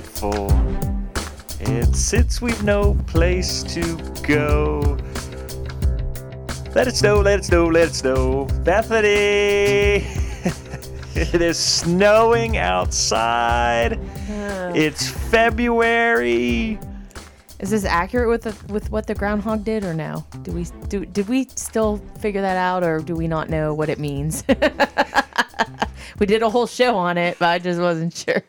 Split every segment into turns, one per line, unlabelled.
fire is so delightful. It sits, we've no place to go. Let it snow, let it snow, let it snow. Bethany! it is snowing outside. It's February.
Is this accurate with the, with what the groundhog did or no? Do we do did we still figure that out or do we not know what it means? we did a whole show on it, but I just wasn't sure.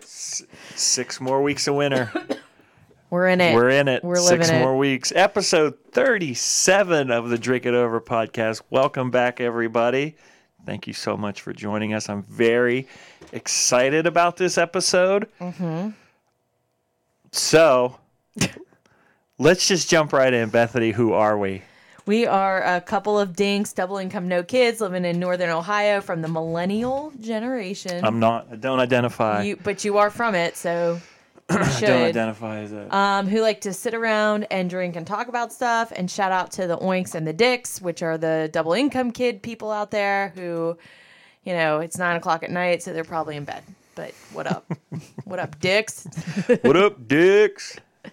Six more weeks of winter.
We're in it.
We're in it.
We're
Six
living it.
more weeks. Episode 37 of the Drink It Over podcast. Welcome back, everybody. Thank you so much for joining us. I'm very excited about this episode. Mm-hmm. So, let's just jump right in. Bethany, who are we?
We are a couple of dinks, double income, no kids, living in northern Ohio from the millennial generation.
I'm not, I don't identify.
you, but you are from it, so you
I
should.
don't identify as a.
um, who like to sit around and drink and talk about stuff. And shout out to the Oinks and the Dicks, which are the double income kid people out there who, you know, it's nine o'clock at night, so they're probably in bed. But what up? what up, Dicks?
what up, dicks?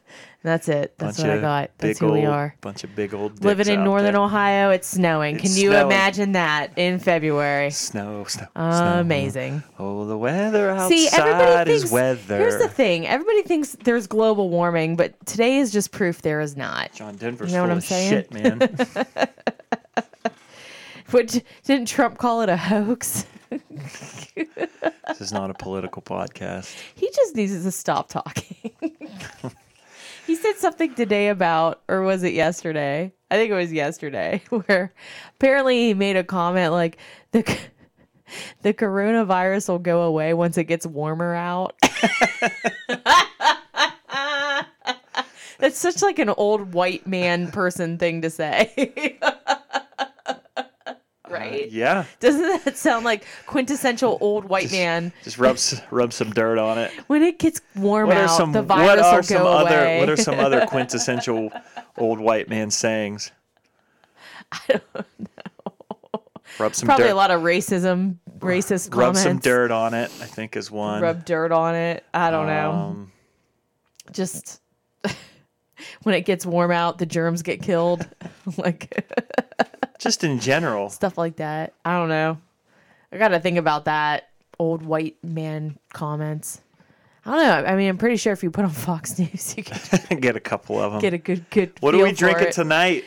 That's it. That's
Bunch
what I got. That's who we
old-
are.
Bunch of big old
Living in northern
there.
Ohio, it's snowing.
It's
Can you
snowing.
imagine that in February?
Snow, snow, snow.
Amazing.
Oh, the weather outside
See, everybody
is weather.
Here's the thing: everybody thinks there's global warming, but today is just proof there is not.
John Denver's
You know
full
what I'm
of
saying?
shit, man.
Which didn't Trump call it a hoax?
this is not a political podcast.
He just needs to stop talking. he said something today about, or was it yesterday? I think it was yesterday, where apparently he made a comment like the the coronavirus will go away once it gets warmer out. That's such like an old white man person thing to say. Right?
Yeah,
Doesn't that sound like quintessential old white man?
just rub s- rub some dirt on it.
When it gets warm
What
out,
some
the
what
virus
are
will
some
go
other
away.
what are some other quintessential old white man sayings? I don't know. Rub some
Probably
dirt.
a lot of racism, racist
rub
comments.
some dirt on it. I think is one.
Rub dirt on it. I don't know.
Um,
Just when it gets warm out, the germs get killed. like
just in general.
stuff like that. I don't know. I got to think about that. Old white man comments. I don't know. I mean, I'm pretty sure if you put on Fox News, you can
Get a couple of them.
get a good good.
what are we drinking
it.
tonight?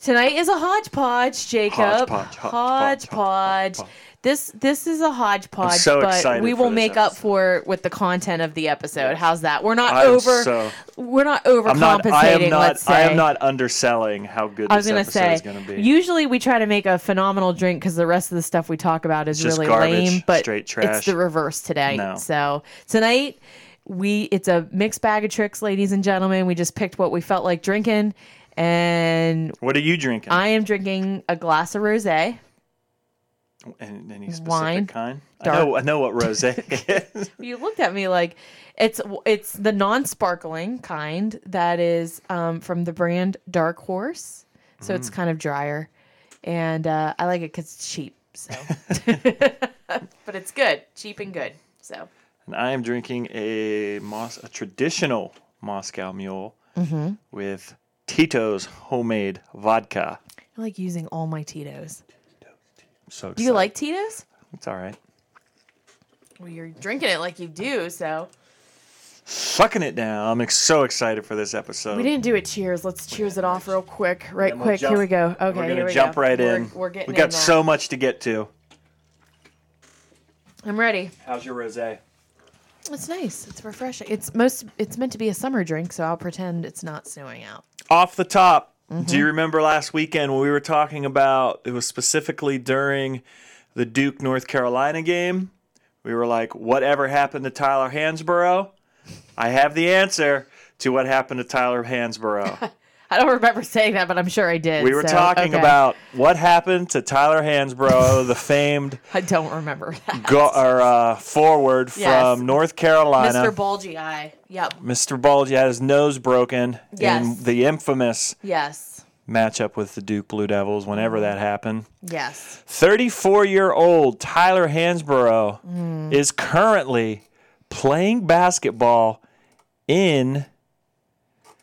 Tonight is a hodgepodge, Jacob.
Hodgepodge, hodgepodge,
Hodgepodge.
hodgepodge.
This this is a hodgepodge,
so
but we will make up for it with the content of the episode. How's that? We're not
I'm
over.
so-
we're not
I'm not.
overcompensating.
I am not.
let's say.
I am not underselling how good
I was
this
gonna
episode
say.
is going to be.
Usually we try to make a phenomenal drink because the rest of the stuff we talk about is
just
really
garbage,
lame. But
straight trash.
it's the reverse today.
No.
So tonight we it's a mixed bag of tricks, ladies and gentlemen. We just picked what we felt like drinking, and
what are you drinking?
I am drinking a glass of rosé.
Any, any specific
Wine,
kind? I know. I know what rosé is.
You looked at me like it's it's the non-sparkling kind that is um, from the brand Dark Horse, so
Mm.
it's kind of drier, and uh, I like it because it's cheap. So, but it's good, cheap and good. So
and I am drinking a Mos- a traditional Moscow Mule
Mm-hmm.
with Tito's homemade vodka.
I like using all my Tito's.
I'm so
Do you like Tito's?
It's all right.
Well, you're drinking it like you do, so
Sucking it down. I'm ex- so excited for this episode.
we didn't do it. Cheers. Let's cheers it off real quick, right
we'll
quick.
jump-
here we go. Okay,
We're gonna
we
jump
go.
right
We're-
in.
We're getting
we got
in now.
so much to get to.
I'm ready.
How's your rosé?
It's nice. It's refreshing. It's most. It's meant to be a summer drink, so I'll pretend it's not snowing out.
Off the top,
Mm-hmm.
do you remember last weekend when we were talking about it was specifically during the Duke North Carolina game? We were like, whatever happened to Tyler Hansbrough? I have the answer to what happened to Tyler Hansbrough.
I don't remember saying that, but I'm sure I did.
We were
so,
talking
okay.
about what happened to Tyler Hansbrough, the famed
I don't remember that.
go, or, uh, forward
Yes.
from North Carolina.
Mr. Bulgy Eye. Yep.
Mr. Bulge had his nose broken
Yes.
in the infamous
Yes.
matchup with the Duke Blue Devils whenever that happened.
Yes.
34 year old Tyler Hansbrough
Hmm.
is currently playing basketball in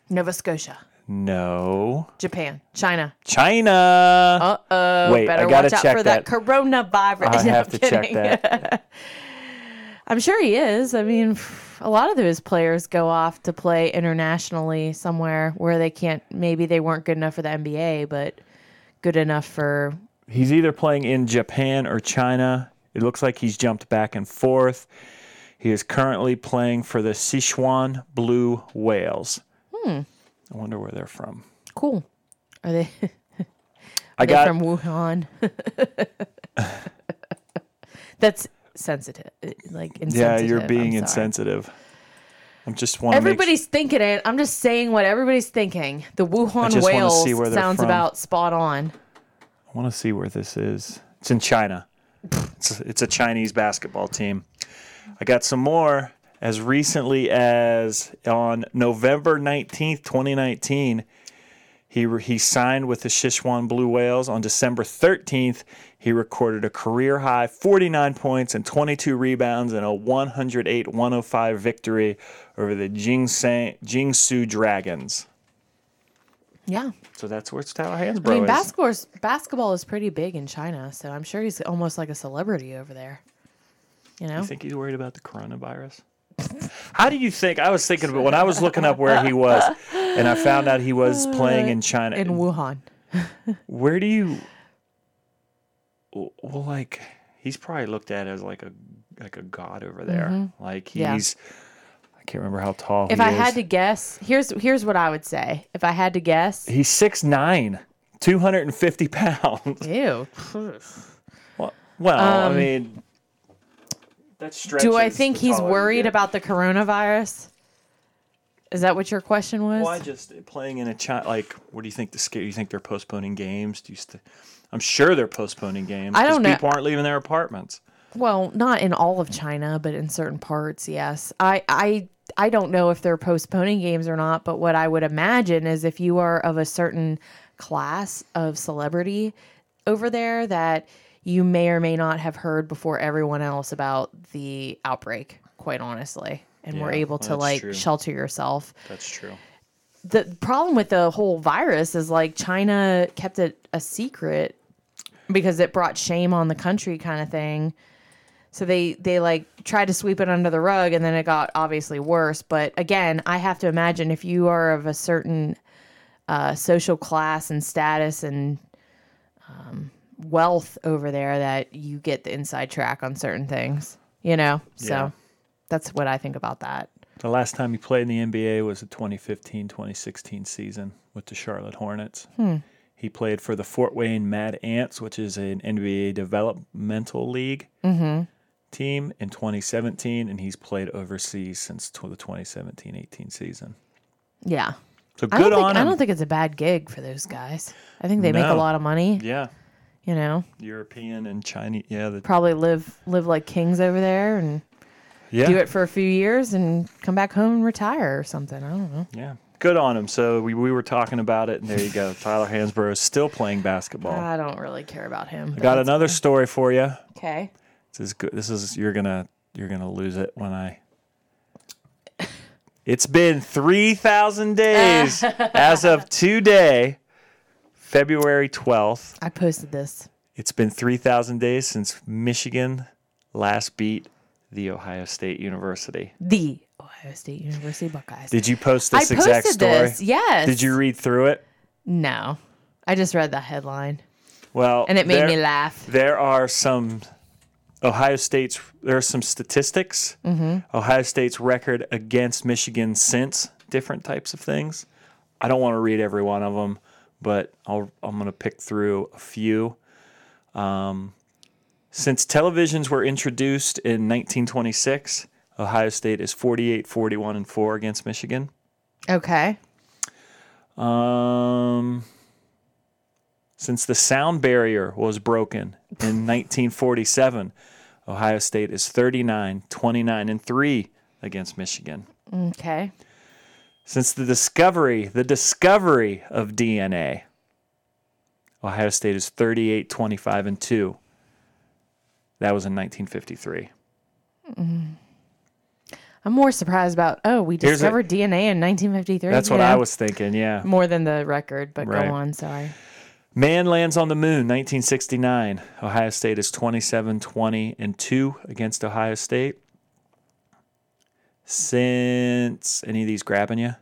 Nova Scotia,
no
Japan, China.
China.
Uh oh.
Wait, I
better
gotta
watch out
check
for that,
that.
coronavirus.
I have
I'm
to check
kidding.
that.
I'm sure he is. I mean, a lot of those players go off to play internationally somewhere where they can't. Maybe they weren't good enough for the NBA, but good enough for.
He's either playing in Japan or China. It looks like he's jumped back and forth. He is currently playing for the Sichuan Blue Whales.
Hmm.
I wonder where they're from.
Cool. Are they?
I
They're
got
from Wuhan. That's sensitive. Eh,
like
insensitive.
Yeah, you're being
I'm
insensitive. I'm just want
Everybody's thinking it. I'm just saying what everybody's thinking. The Wuhan whales
see where they're
sounds
from.
about spot on.
I want to see where this is. It's in China. It's a, it's a Chinese basketball team. I got some more as recently as on November 19th, 2019. He, re- he signed with the Sichuan Blue Whales. On December 13th, he recorded a career high 49 points and 22 rebounds in a 108 105 victory over the Jiangsu Dragons.
Yeah.
So that's where it's Tyler Hansbrough
I mean, basketball is, basketball is pretty big in China, so I'm sure he's almost like a celebrity over there. You know?
You think he's worried about the coronavirus? How do you think? I was thinking about when I was looking up where he was, and I found out he was playing in China.
in Wuhan.
where do you? Well, like he's probably looked at as like a like a god over there. Like
Mm-hmm. Yeah.
he's. I can't remember how tall
If I
is.
had to guess, here's here's what I would say. If I had to guess,
he's six nine, two hundred and fifty pounds.
ew.
Well, well I
Um,
mean, that's
Do I think he's worried about the coronavirus? Is that what your question was?
Why just playing in a China? Like, what do you think? The scare? You think they're postponing games? Do you st- I'm sure they're postponing games.
I don't know.
People aren't leaving their apartments.
Well, not in all of China, but in certain parts, yes. I I I don't know if they're postponing games or not, but what I would imagine is if you are of a certain class of celebrity over there that you may or may not have heard before everyone else about the outbreak, quite honestly, and were
Yeah,
able to like
true.
shelter yourself.
That's true.
The problem with the whole virus is like China kept it a secret because it brought shame on the country kind of thing. So they they like tried to sweep it under the rug and then it got obviously worse. But again, I have to imagine if you are of a certain uh, social class and status and um, wealth over there that you get the inside track on certain things, you know? So
Yeah.
that's what I think about that.
The last time he played in the NBA was the 2015-2016 season with the Charlotte Hornets.
Hmm.
He played for the Fort Wayne Mad Ants, which is an NBA developmental league
Mm-hmm.
team in 2017, and he's played overseas since tw- the 2017-18 season.
Yeah.
So
I
good
don't,
on
think, I don't think it's a bad gig for those guys. I think they make a lot of money,
yeah,
you know?
European and Chinese. Yeah, the,
Probably live live like kings over there and
yeah.
do it for a few years and come back home and retire or something. I don't know.
Yeah. Good on him. So we, we were talking about it, and there you go. Tyler Hansbrough is still playing basketball.
I don't really care about him.
I got another story for you.
Okay.
This is good. This is you're gonna you're gonna lose it when I. It's been three thousand days as of today, February twelfth.
I posted this.
It's been three thousand days since Michigan last beat the Ohio State University.
The Ohio State University Buckeyes.
Did you post
I
this
posted
exact story?
this. Yes.
Did you read through it?
No. I just read the headline
Well,
and it made
there-
me laugh.
There are some Ohio State's. There are some statistics.
Mm-hmm.
Ohio State's record against Michigan since different types of things. I don't want to read every one of them, but I'll, I'm going to pick through a few. Um, since televisions were introduced in 1926, Ohio State is 48, 41, and 4 against Michigan.
Okay.
Um, since the sound barrier was broken in 1947, Ohio State is 39, 29, and 3 against Michigan.
Okay.
Since the discovery, the discovery of DNA Ohio State is 38, 25, and 2. That was in 1953. Mm-hmm.
I'm more surprised about. Oh, we
Here's a-
discovered DNA in 1953.
That's what I was thinking, yeah.
more than the record. But
Right.
go on. Sorry.
Man lands on the moon, 1969. Ohio State is 27, 20, and 2 against Ohio State. Since any of these grabbing you?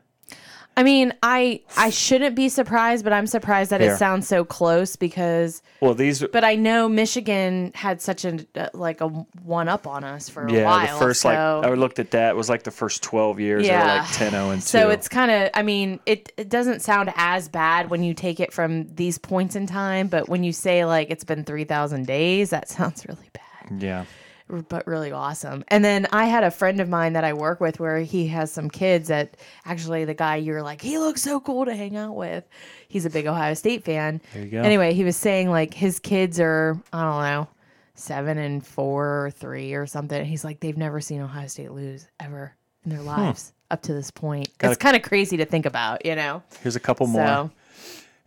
I mean, I I shouldn't be surprised, but I'm surprised that
Here.
it sounds so close because.
Well, these
But I know Michigan had such a uh, like a one up on us for a
yeah,
while.
the first like I looked at that. It was like the first 12 years they were
Yeah.
like 10 0 and 2.
So it's kind of, I mean, it, it doesn't sound as bad when you take it from these points in time, but when you say like it's been 3,000 days, that sounds really bad,
yeah.
But really awesome. And then I had a friend of mine that I work with where he has some kids that actually the guy you're like, he looks so cool to hang out with. He's a big Ohio State fan.
There you go.
Anyway, he was saying like his kids are, I don't know, seven and four or three or something. He's like, they've never seen Ohio State lose ever in their hmm. lives up to this point.
Gotta-
it's kind of crazy to think about, you know?
Here's a couple more.
So,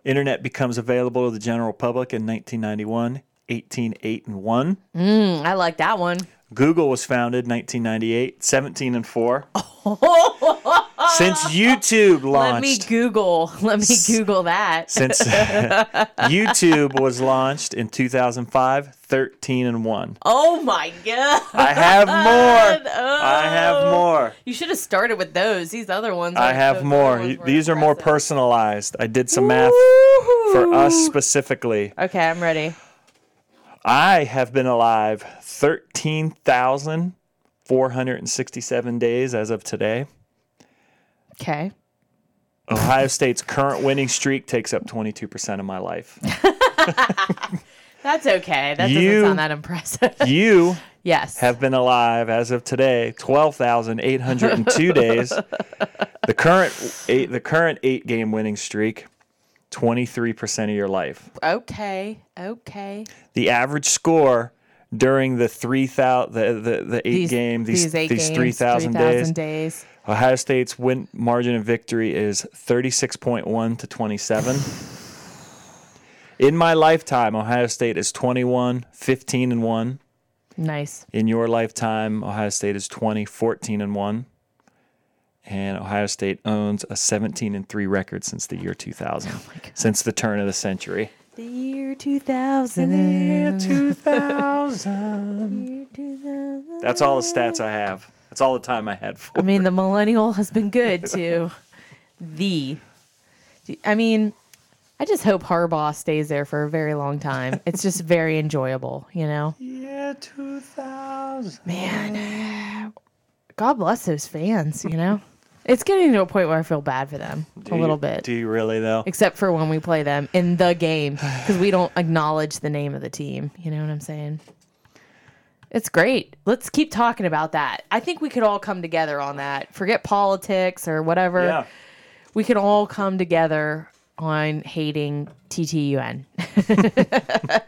Internet becomes available to the general public in 1991, 18, 8, and 1.
mm, I like that one.
Google was founded 1998, 17 and 4. Since YouTube launched.
Let me Google. Let me Google that.
since YouTube was launched in 2005, 13 and 1.
oh my god!
I have more.
Oh.
I have more.
You should have started with those. These other ones.
I have more.
other ones were
These are more personalized. I did some math for us specifically.
Okay, I'm ready.
I have been alive 13,467 days as of today.
Okay.
Ohio State's current winning streak takes up 22% of my life.
That's okay. That
You-
doesn't sound that impressive.
You
yes.
have been alive as of today 12,802 days. The current eight, the current 8-game winning streak 23% of your life.
okay. Okay.
The average score during the 3000 the the, the 8 game these
eight
these
games,
3000 days
3,000 days.
Ohio State's win margin of victory is 36.1 to 27. In my lifetime, Ohio State is 21, 15 and 1.
Nice.
In your lifetime, Ohio State is 20, 14 and 1. And Ohio State owns a 17 and 3 record since the year 2000, since the turn of the century.
The year 2000.
2000.
Year 2000.
That's all the stats I have. That's all the time I had for.
I mean, the millennial has been good to the. I mean, I just hope Harbaugh stays there for a very long time. It's just very enjoyable, you know?
Yeah, 2000.
Man, God bless those fans, you know? It's getting to a point where I feel bad for them
Do
a
you-
little bit.
Do you really, though?
Except for when we play them in the game because we don't acknowledge the name of the team. You know what I'm saying? It's great. Let's keep talking about that. I think we could all come together on that. Forget politics or whatever.
Yeah.
We can all come together on hating TTUN.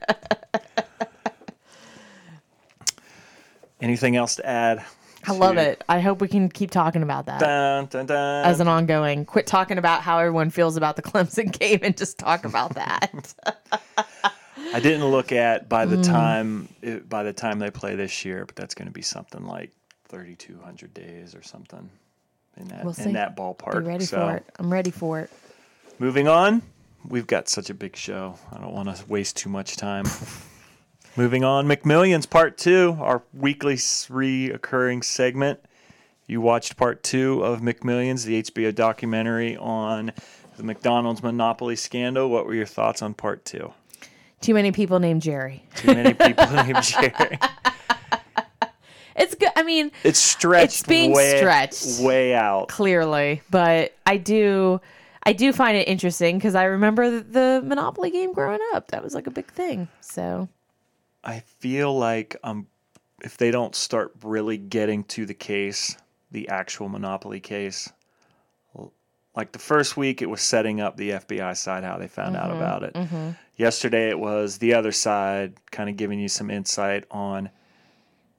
Anything else to add?
I love it. I hope we can keep talking about that
Dun, dun, dun.
as an ongoing. Quit talking about how everyone feels about the Clemson game and just talk about that.
I didn't look at by
Mm.
the time it, by the time they play this year, but that's going to be something like 3,200 days or something in that
We'll
in that
Be
ballpark.
ready
so,
for it. I'm ready for it.
moving on, we've got such a big show. I don't want to waste too much time. moving on, McMillions Part Two, our weekly reoccurring segment. You watched Part Two of McMillions, the HBO documentary on the McDonald's monopoly scandal. What were your thoughts on Part Two?
Too many people named Jerry.
Too many people named Jerry.
It's good. I mean,
It's stretched.
It's being
way,
stretched.
way out.
clearly, but I do, I do find it interesting because I remember the, the Monopoly game growing up. That was like a big thing. So
I feel like um, if they don't start really getting to the case, the actual Monopoly case, like the first week, it was setting up the FBI side how they found out mm-hmm. about it. Mm-hmm. Yesterday, it was the other side, kind of giving you some insight on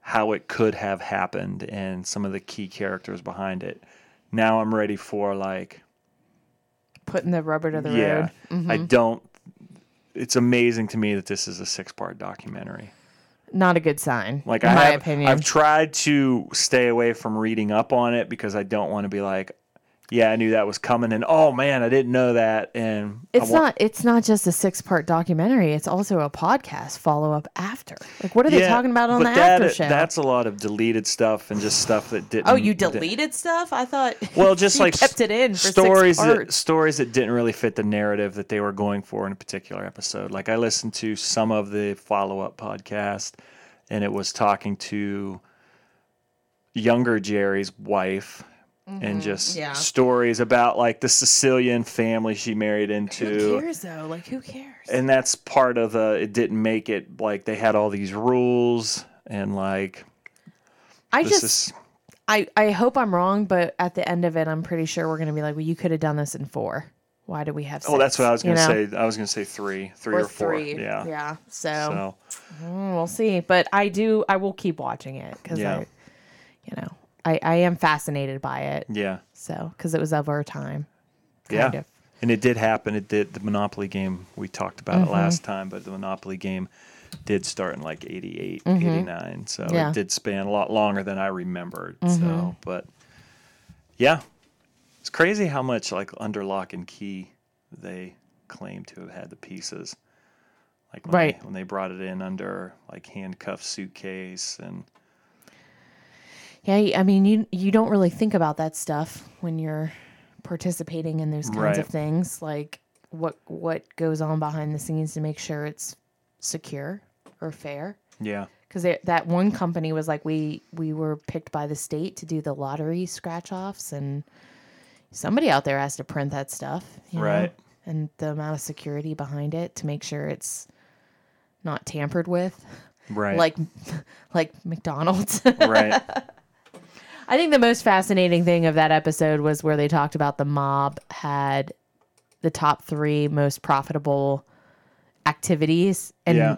how it could have happened and some of the key characters behind it. Now I'm ready for like
putting the rubber to the
yeah,
road. Mm-hmm.
I don't. It's amazing to me that this is a six part documentary.
Not a good sign,
Like
in
I
my
have,
opinion.
I've tried to stay away from reading up on it because I don't want to be like, yeah, I knew that was coming, and oh man, I didn't know that, and
it's
wa-
not. It's not just a six-part documentary. It's also a podcast follow-up after. Like, what are they talking about on
but
the
that,
after show?
That's a lot of deleted stuff and just stuff that didn't.
oh, you
that-
deleted stuff? I thought.
Well, just
you
like
kept it in for
stories
six
that stories that didn't really fit the narrative that they were going for in a particular episode. Like I listened to some of the follow up podcast, and it was talking to younger Jerry's wife. And just
Mm-hmm. yeah.
stories about like the Sicilian family she married into.
Who cares though? Like, who cares?
and that's part of the. It didn't make it like they had all these rules and like
I just,
is
I, I hope I'm wrong, but at the end of it, I'm pretty sure we're gonna be like, well, you could have done this in four. Why do we have? Six?
oh that's what I was gonna
know?
say. I was gonna say three, three or,
Or
four.
three.
Yeah.
Yeah. So,
So
mm, we'll see. But I do. I will keep watching it because
Yeah.
I, you know, I, I am fascinated by it.
yeah.
So, because it was of our time.
Yeah.
Of.
And it did happen. It did. The Monopoly game, we talked about
Mm-hmm.
it last time, but the Monopoly game did start in like 88, 89. So
Mm-hmm. Yeah. Mm-hmm.
it did span a lot longer than I remembered. So, but yeah, it's crazy how much like under lock and key they claim to have had the pieces. Like when
Right.
They, when they brought it in under like handcuff suitcase and
Yeah, I mean, you you don't really think about that stuff when you're participating in those kinds
Right.
of things, like what what goes on behind the scenes to make sure it's secure or fair.
yeah,
Because that one company was like, we we were picked by the state to do the lottery scratch offs, and somebody out there has to print that stuff, you know?
Right.
And the amount of security behind it to make sure it's not tampered with,
right,
like like McDonald's.
right,
I think the most fascinating thing of that episode was where they talked about the mob had the top three most profitable activities, and
Yeah.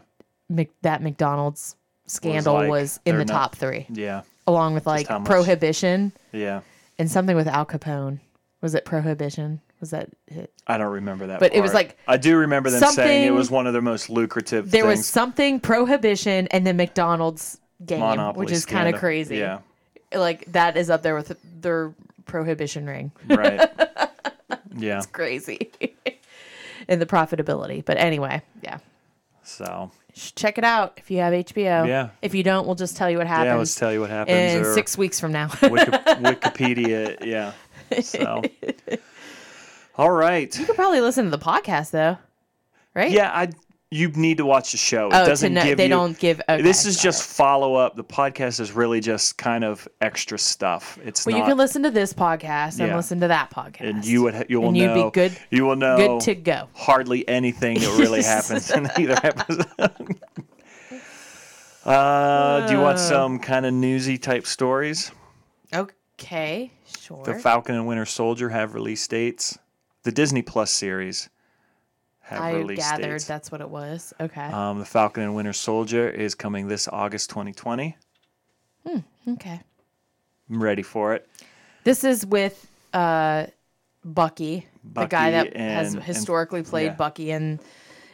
Mc, that McDonald's scandal
like,
was, in the
not-
top three,
yeah,
along with like prohibition
yeah.
and something with Al Capone. Was it prohibition? Was that it?
I don't remember that.
But it was like
I do remember them saying it was one of their most lucrative.
There
things.
was something prohibition and then McDonald's game,
Monopoly
which is kind of crazy.
Yeah,
Like that is up there with their prohibition ring.
right. yeah.
It's crazy and the profitability. But anyway, yeah.
So
Check it out if you have HBO.
Yeah.
If you don't, we'll just tell you what happens
yeah, let's tell you what happens.
in six weeks from now.
Wikipedia. Yeah. So. All right.
you could probably listen to the podcast though, right?
Yeah, I. You need to watch the show. It
Oh, to
doesn't
know
give
they
you.
don't give. Okay,
this is just
it.
follow up. The podcast is really just kind of extra stuff. It's
Well,
not.
you can listen to this podcast and
Yeah.
listen to that podcast,
and you would. You will
And you'd
know.
be good-
You will know.
good to go.
hardly anything that really happens in either episode. uh, do you want some kind of newsy type stories?
Okay, sure.
The Falcon and Winter Soldier have release dates. The Disney Plus series have
I
release
gathered
dates.
that's what it was. Okay.
Um, the Falcon and Winter Soldier is coming this August 2020.
Hmm, okay.
I'm ready for it.
This is with uh, Bucky, the guy
Bucky
that has
and- and-
historically played
yeah.
Bucky, and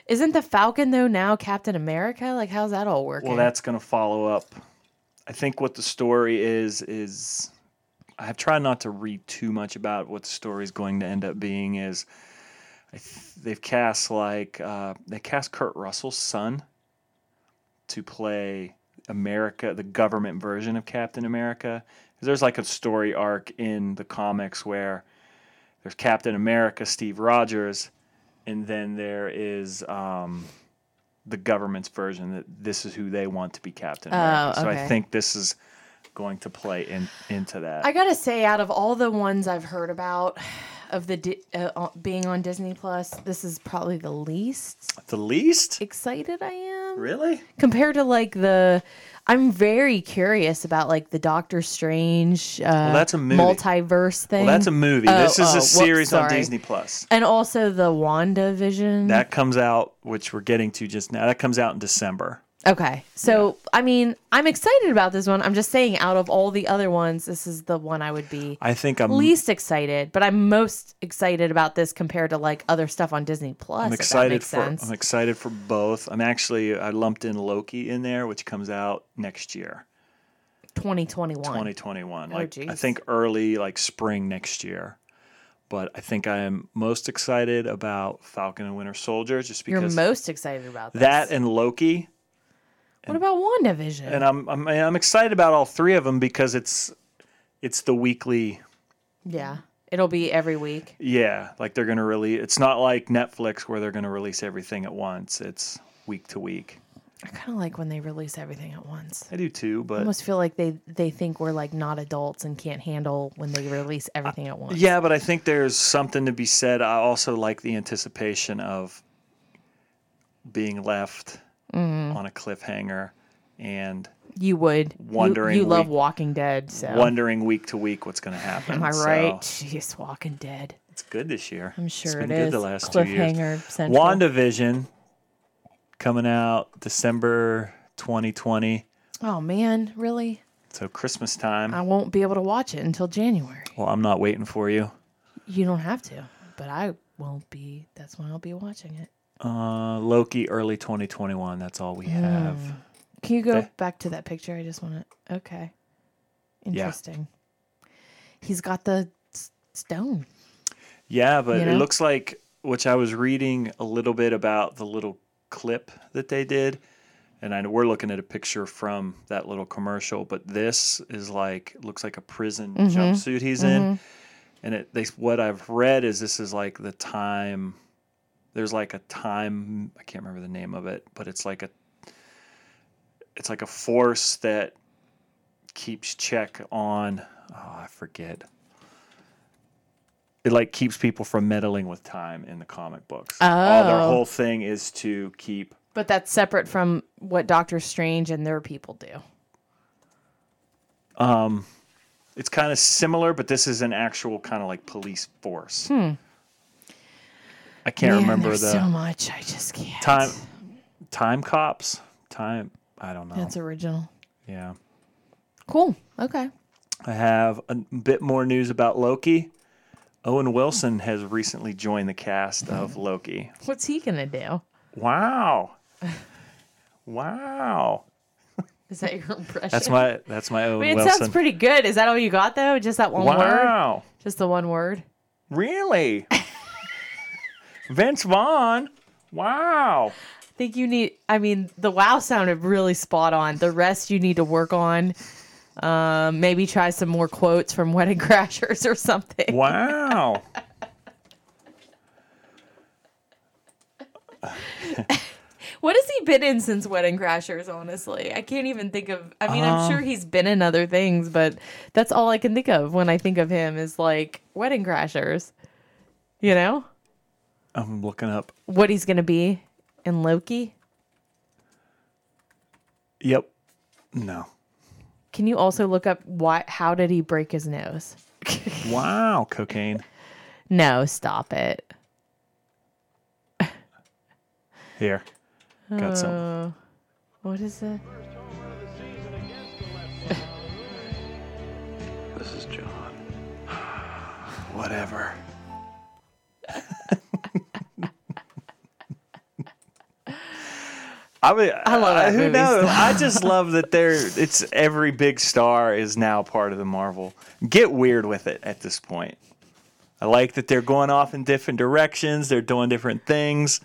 isn't the Falcon though now Captain America? Like, how's that all working?
Well, that's going to follow up. I think what the story is is I have tried not to read too much about what the story is going to end up being. Is they've cast like uh, they cast Kurt Russell's son to play America, the government version of Captain America. there's like a story arc in the comics where there's Captain America, Steve Rogers, and then there is um, the government's version that this is who they want to be Captain America.
Oh,
So I think this is going to play in into that.
I gotta say, out of all the ones I've heard about of the di- uh, uh, being on Disney Plus, this is probably the least
the least?
excited I am
Really?
compared to like the. I'm very curious about like the Doctor Strange uh,
that's a movie.
multiverse thing.
Well, that's a movie.
Oh,
this is
oh,
a
whoops,
series on. Disney Plus.
and also the WandaVision.
That comes out, which we're getting to just now. That comes out in December.
Okay. So, I mean, I'm excited about this one. I'm just saying, out of all the other ones, this is the one I would be
I think I'm
least excited, but I'm most excited about this compared to like other stuff on Disney Plus.
I'm excited for
sense.
I'm excited for both. I'm actually I lumped in Loki in there, which comes out next year,
2021.
2021.
Oh,
Like I think early like spring next year. But I think I am most excited about Falcon and Winter Soldier just because You're
most excited about this.
that and Loki.
What about WandaVision?
And I'm I'm I'm excited about all three of them because it's it's the weekly
yeah. It'll be every week.
Yeah, like they're gonna release. It's not like Netflix where they're gonna release everything at once. It's week to week.
I kind of like when they release everything at once.
I do too, but I
almost feel like they they think we're like not adults and can't handle when they release everything at once.
yeah, but I think there's something to be said. I also like the anticipation of being left
Mm-hmm.
on a cliffhanger and
You would. You-
Wondering
You, love
we-
Walking Dead, so.
wondering week to week what's gonna happen.
Am I
So,
right? Jeez, Walking Dead.
it's good this year.
I'm sure
it's been
it
good
is.
the last two years.
Cliffhanger Central.
WandaVision coming out December 2020,
Oh man, really?
so Christmas time.
I won't be able to watch it until January.
well, I'm not waiting for you.
You don't have to, but I won't be. That's when I'll be watching it.
Uh, Loki early 2021. That's all we have.
Can you go back to that picture? I just want to. Okay.
Yeah.
Interesting. He's got the s- stone.
Yeah, but
You
it looks like which I was reading a little bit about the little clip that they did, and I know we're looking at a picture from that little commercial. But this is like looks like a prison
Mm-hmm.
jumpsuit he's in, and it they what I've read is this is like the time. There's like a time I can't remember the name of it, but it's like a it's like a force that keeps check on oh I forget. It like keeps people from meddling with time in the comic books. All their
Oh.
whole thing is to keep
But that's separate from what Doctor Strange and their people do.
Um it's kind of similar, but this is an actual kind of like police force. I can't
Man,
remember the
so much. I just can't.
time time cops. Time I don't know.
That's original.
yeah.
Cool. Okay.
I have a bit more news about Loki. Owen Wilson has recently joined the cast of Loki.
What's he gonna do?
Wow. Wow.
Is that your impression?
That's my that's my Owen
I mean, it
Wilson.
sounds pretty good. Is that all you got though? Just that one word?
wow.
Just the one word?
Really? Vince Vaughn. Wow.
I think you need. I mean, the wow sounded really spot on. The rest you need to work on. Um, maybe try some more quotes from Wedding Crashers or something.
Wow.
What has he been in since Wedding Crashers? Honestly, I can't even think of. I mean, I'm
Um,
sure he's been in other things, but that's all I can think of when I think of him is like Wedding Crashers. You know
I'm looking up.
what he's gonna be in Loki.
Yep. No.
Can you also look up why? How did he break his nose?
Wow. Cocaine.
No, stop it.
Here. Got some.
Uh, what is it?
This is John.
Whatever. I mean,
I love uh, that
who knows? I just love that there. It's every big star is now part of the Marvel. Get weird with it at this point. I like that they're going off in different directions. They're doing different things.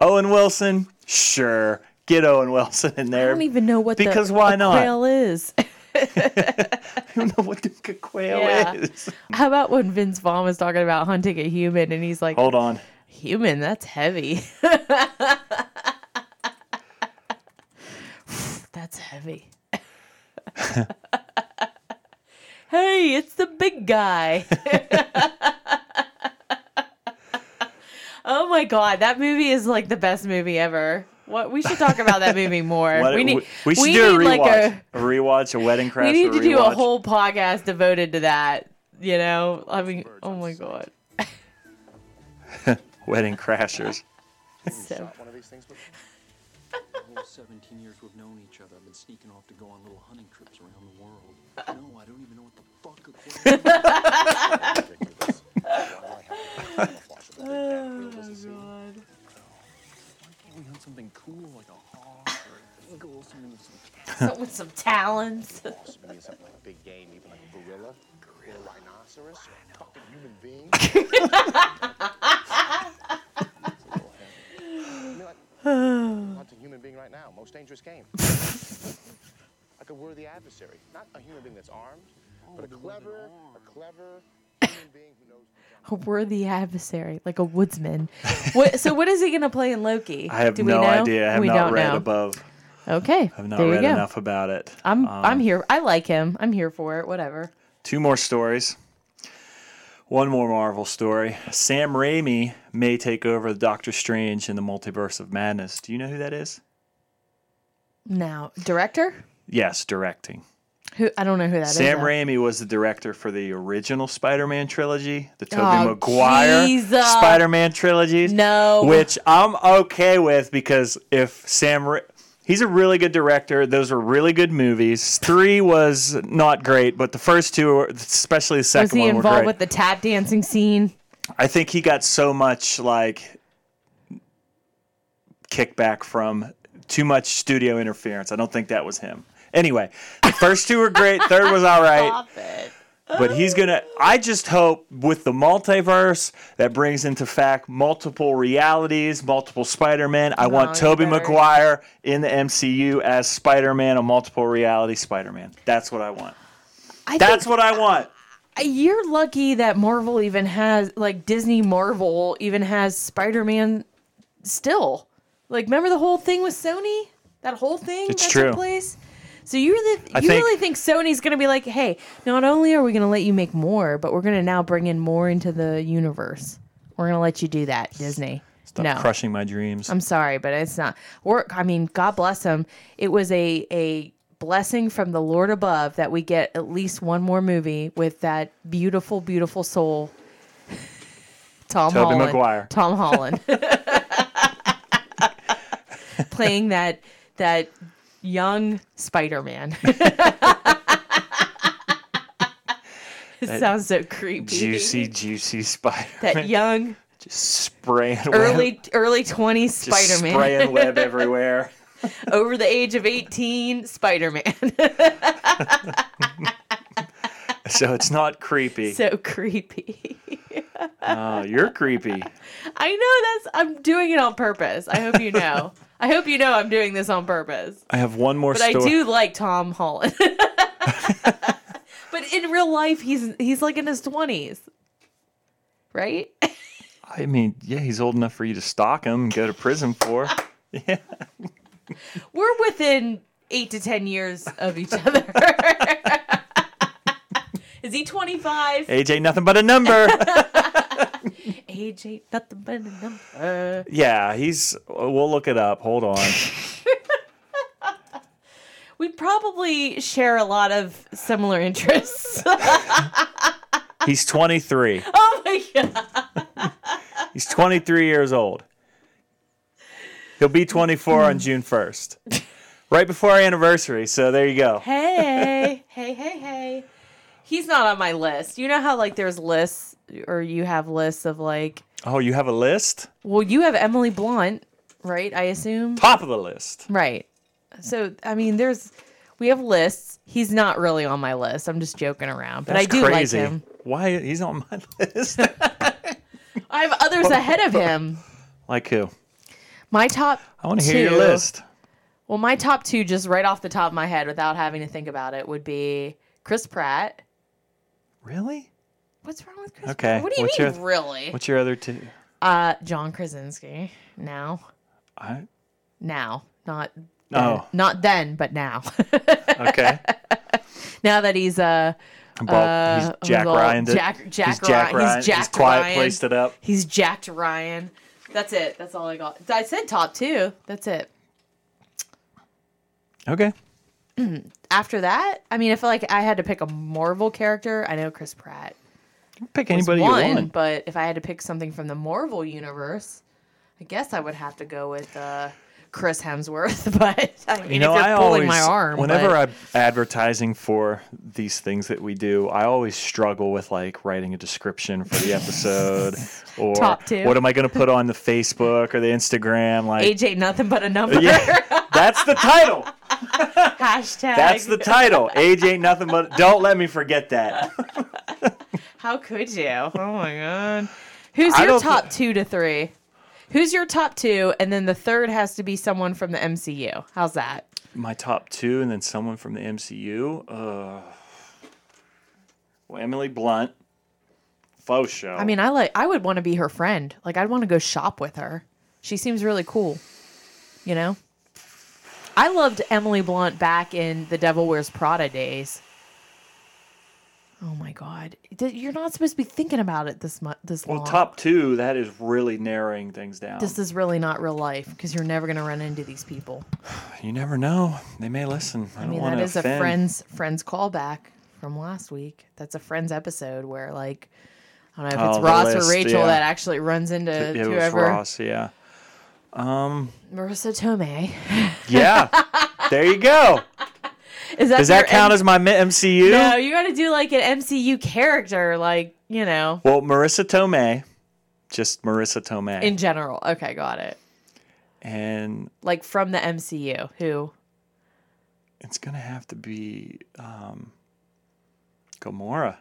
Owen Wilson, sure, get Owen Wilson in there.
I don't even know what
because
the,
why not?
quail is.
I don't know what the quail
Yeah.
is.
How about when Vince Vaughn was talking about hunting a human and he's like,
Hold on.
human, that's heavy. that's heavy. hey, it's the big guy. oh my god, that movie is like the best movie ever. What we should talk about that movie more.
What-
we need
we should
we
do a rewatch.
like a
a rewatch, a wedding crash.
we need to do a whole podcast devoted to that. You know, I mean, oh my god.
wedding crashers.
So,
The whole 17 years we've known each other, I've been sneaking off to go on little hunting trips around the world. No, I don't even know what the fuck a quail is.
Oh,
Can't we hunt something cool like a hawk or an eagle, something with some
Something with some talons.
Awesome. You mean something like big game, even like a gorilla, or a rhinoceros, or a fucking human being? I mean, like, I'm hunting a human being right now. Most dangerous game. like a worthy adversary, not a human being that's armed, but a clever, a clever human being who knows.
A worthy adversary, like a woodsman. what, so, what is he going to play in Loki?
I have
Do we
no
know?
idea. I have
we
not
don't
read
know.
above.
Okay,
I've not
there you
read
go.
enough about it.
I'm
Um,
I'm here. I like him. I'm here for it. Whatever.
Two more stories. One more Marvel story. Sam Raimi may take over Doctor Strange in the Multiverse of Madness. Do you know who that is?
Now, director?
Yes, directing.
Who I don't know who that is.
Sam. Raimi was the director for the original Spider-Man trilogy, the oh, Tobey
Oh,
Maguire
Jesus.
Spider-Man trilogies.
No.
which I'm okay with because if Sam, Ra- he's a really good director. Those were really good movies. Three was not great, but the first two, were- especially the second, Was
he
one,
involved with the tap dancing scene?
I think he got so much like kickback from too much studio interference. I don't think that was him. Anyway, the first two were great. Third was all right. But he's gonna. I just hope with the multiverse that brings into fact multiple realities, multiple Spider-Man. I
No,
want
you
Tobey Maguire in the MCU as Spider-Man, a multiple reality Spider-Man. That's what I want.
I
That's what I want.
you're lucky that Marvel even has like Disney Marvel even has Spider-Man still. Like remember the whole thing with Sony? That whole thing
It's
that
true.
took place? So you really you
think-
really think Sony's going to be like, "Hey, not only are we going to let you make more, but we're going to now bring in more into the universe. We're going to let you do that, Disney."
Stop
no.
crushing my dreams.
I'm sorry, but it's not work. I mean, God bless him. It was a a blessing from the Lord above that we get at least one more movie with that beautiful, beautiful soul, Tom
Tobey
Holland.
Maguire.
Tom Holland playing that that young Spider-Man. it sounds so creepy.
juicy, juicy Spider-Man.
That young,
just spraying web.
early early 20s Spider-Man.
spraying web everywhere.
over the age of 18 spider-man
So it's not creepy.
so creepy
Oh, you're creepy.
i know that's i'm doing it on purpose i hope you know i hope you know i'm doing this on purpose.
I have one more
but i do like tom holland. But in real life he's he's like in his 20s right?
I mean, yeah, he's old enough for you to stalk him and go to prison for. Yeah.
we're within eight to ten years of each other is he 25
Age ain't nothing but a number.
age ain't nothing but a number
yeah, he's. We'll look it up. Hold on.
We probably share a lot of similar interests.
He's 23.
oh my god.
He's 23 years old. He'll be 24 on June 1st. Right before our anniversary. So there you go.
Hey, hey, hey, hey. He's not on my list. You know how like there's lists or you have lists of like
Oh, you have a list?
well, you have Emily Blunt, right? I assume.
Top of the list.
Right. So I mean there's we have lists. He's not really on my list. I'm just joking around. But
That's
I do
crazy.
like him.
Why? He's on my list.
I have others ahead of him.
like who?
My top
I want to hear your list.
Well, my top two, just right off the top of my head, without having to think about it, would be Chris Pratt.
Really?
What's wrong with Chris
Okay?
What do you
what's
mean,
your-
really?
What's your other two?
Uh, John Krasinski. Now,
I,
now, not then.
Oh.
not then, but now.
okay.
now that he's uh, uh,
he's Jack Ryan.
Jack, Jack,
he's Jack
Ryan.
Ryan.
He's Jack
quiet
Ryan.
placed it up.
He's Jack Ryan. That's it. That's all I got. I said top two. That's it.
Okay.
After that, I mean, I feel like I had to pick a Marvel character. I know Chris Pratt
Pick anybody
one,
you want.
but if I had to pick something from the Marvel universe, I guess I would have to go with uh, Chris Hemsworth, but I mean,
You know, I
pulling
always,
my arm,
whenever
but-
I'm advertising for these things that we do, I always struggle with like writing a description for the episode, or what am I going to put on the Facebook or the Instagram? Like,
age ain't nothing but a number.
yeah, that's the title.
Hashtag.
That's the title. Age ain't nothing but. Don't let me forget that.
How could you? Oh my god. Who's
I
your
don't
top two to three? Who's your top two, and then the third has to be someone from the MCU. How's that?
My top two, and then someone from the MCU. Uh, well, Emily Blunt. Faux show.
I mean, I like. I would want to be her friend. Like, I'd want to go shop with her. She seems really cool. You know. I loved Emily Blunt back in the Devil Wears Prada days. Oh my god, you're not supposed to be thinking about it this much. This
well,
long.
top two. That is really narrowing things down.
This is really not real life because you're never gonna run into these people.
You never know. They may listen. I,
I mean, that a friends friends callback from last week. That's a friends episode where like I don't know if
Oh,
it's
the
Ross
list,
or Rachel
yeah.
that actually runs into
It
whoever
Ross. Yeah.
Marisa Tomei.
Yeah. there you go.
Is that
Does that count
M-
as my MCU?
No, you got to do like an MCU character, like you know,
Well, Marisa Tomei, just Marisa Tomei,
in general. Okay, got it.
and
Like from the MCU, who?
it's gonna have to be um, Gamora.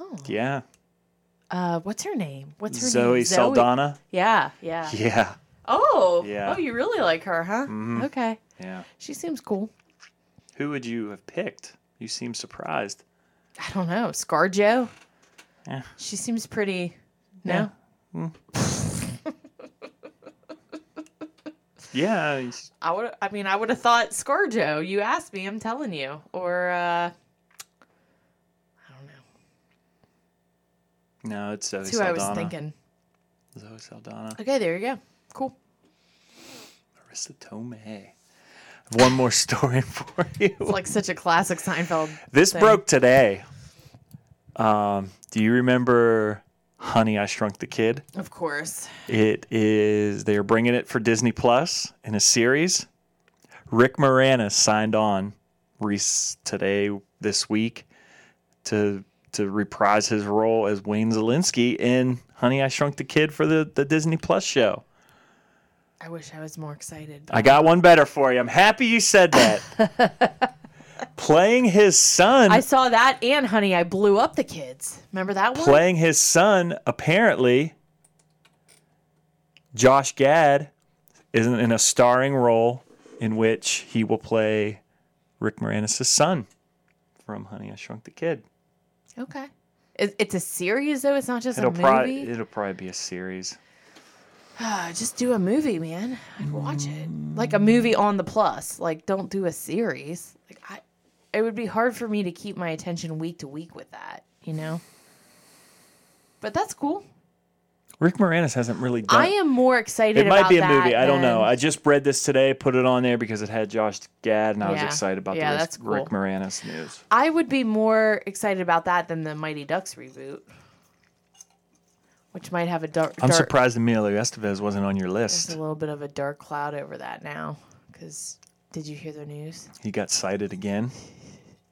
Oh.
Yeah,
Uh, what's her name? What's her name?
Zoe
name?
Saldana.
Yeah, yeah.
Yeah,
Oh,
Yeah.
Oh, you really like her, huh?
Mhm.
Okay,
yeah.
she seems cool.
Who would you have picked? You seem surprised.
I don't know, ScarJo.
Yeah.
She seems pretty. No.
Yeah. Yeah,
I would. I mean, I would have thought ScarJo. You asked me. I'm telling you. Or uh, I don't know.
No, it's Zoe
That's who
Saldana.
I was thinking.
Zoe Saldana.
Okay, there you go. Cool.
Marisa Tomei. One more story for you.
It's like such a classic Seinfeld.
This
thing.
broke today. Um, do you remember Honey, I Shrunk the Kid?
Of course.
It is, they are bringing it for Disney Plus in a series. Rick Moranis signed on Reese today, this week, to to reprise his role as Wayne Szalinski in Honey, I Shrunk the Kid for the, the Disney Plus show.
I wish I was more excited.
I got one better for you. I'm happy you said that. Playing his son.
I saw that and Honey, I blew up the kids. Remember that one?
playing his son, apparently, Josh Gad is in a starring role in which he will play Rick Moranis' son from Honey, I Shrunk the Kid.
Okay. It's a series though. It's not just
It'll
a
probably
movie.
it'll probably be a series.
Ah, just do a movie, man. I'd watch it. Like a movie on the plus. Like don't do a series. Like I it would be hard for me to keep my attention week to week with that, you know? But that's cool.
Rick Moranis hasn't really done.
I am more excited
it might be a movie. I don't know. I just read this today, put it on there because it had Josh Gad, and I was excited about
Yeah,
the
that's
Rick, Rick
cool.
Moranis news.
I would be more excited about that than the Mighty Ducks reboot. Which might have a dark
I'm
dark
surprised Emilio Estevez wasn't on your list.
There's a little bit of a dark cloud over that now. Cause did you hear the news?
He got cited again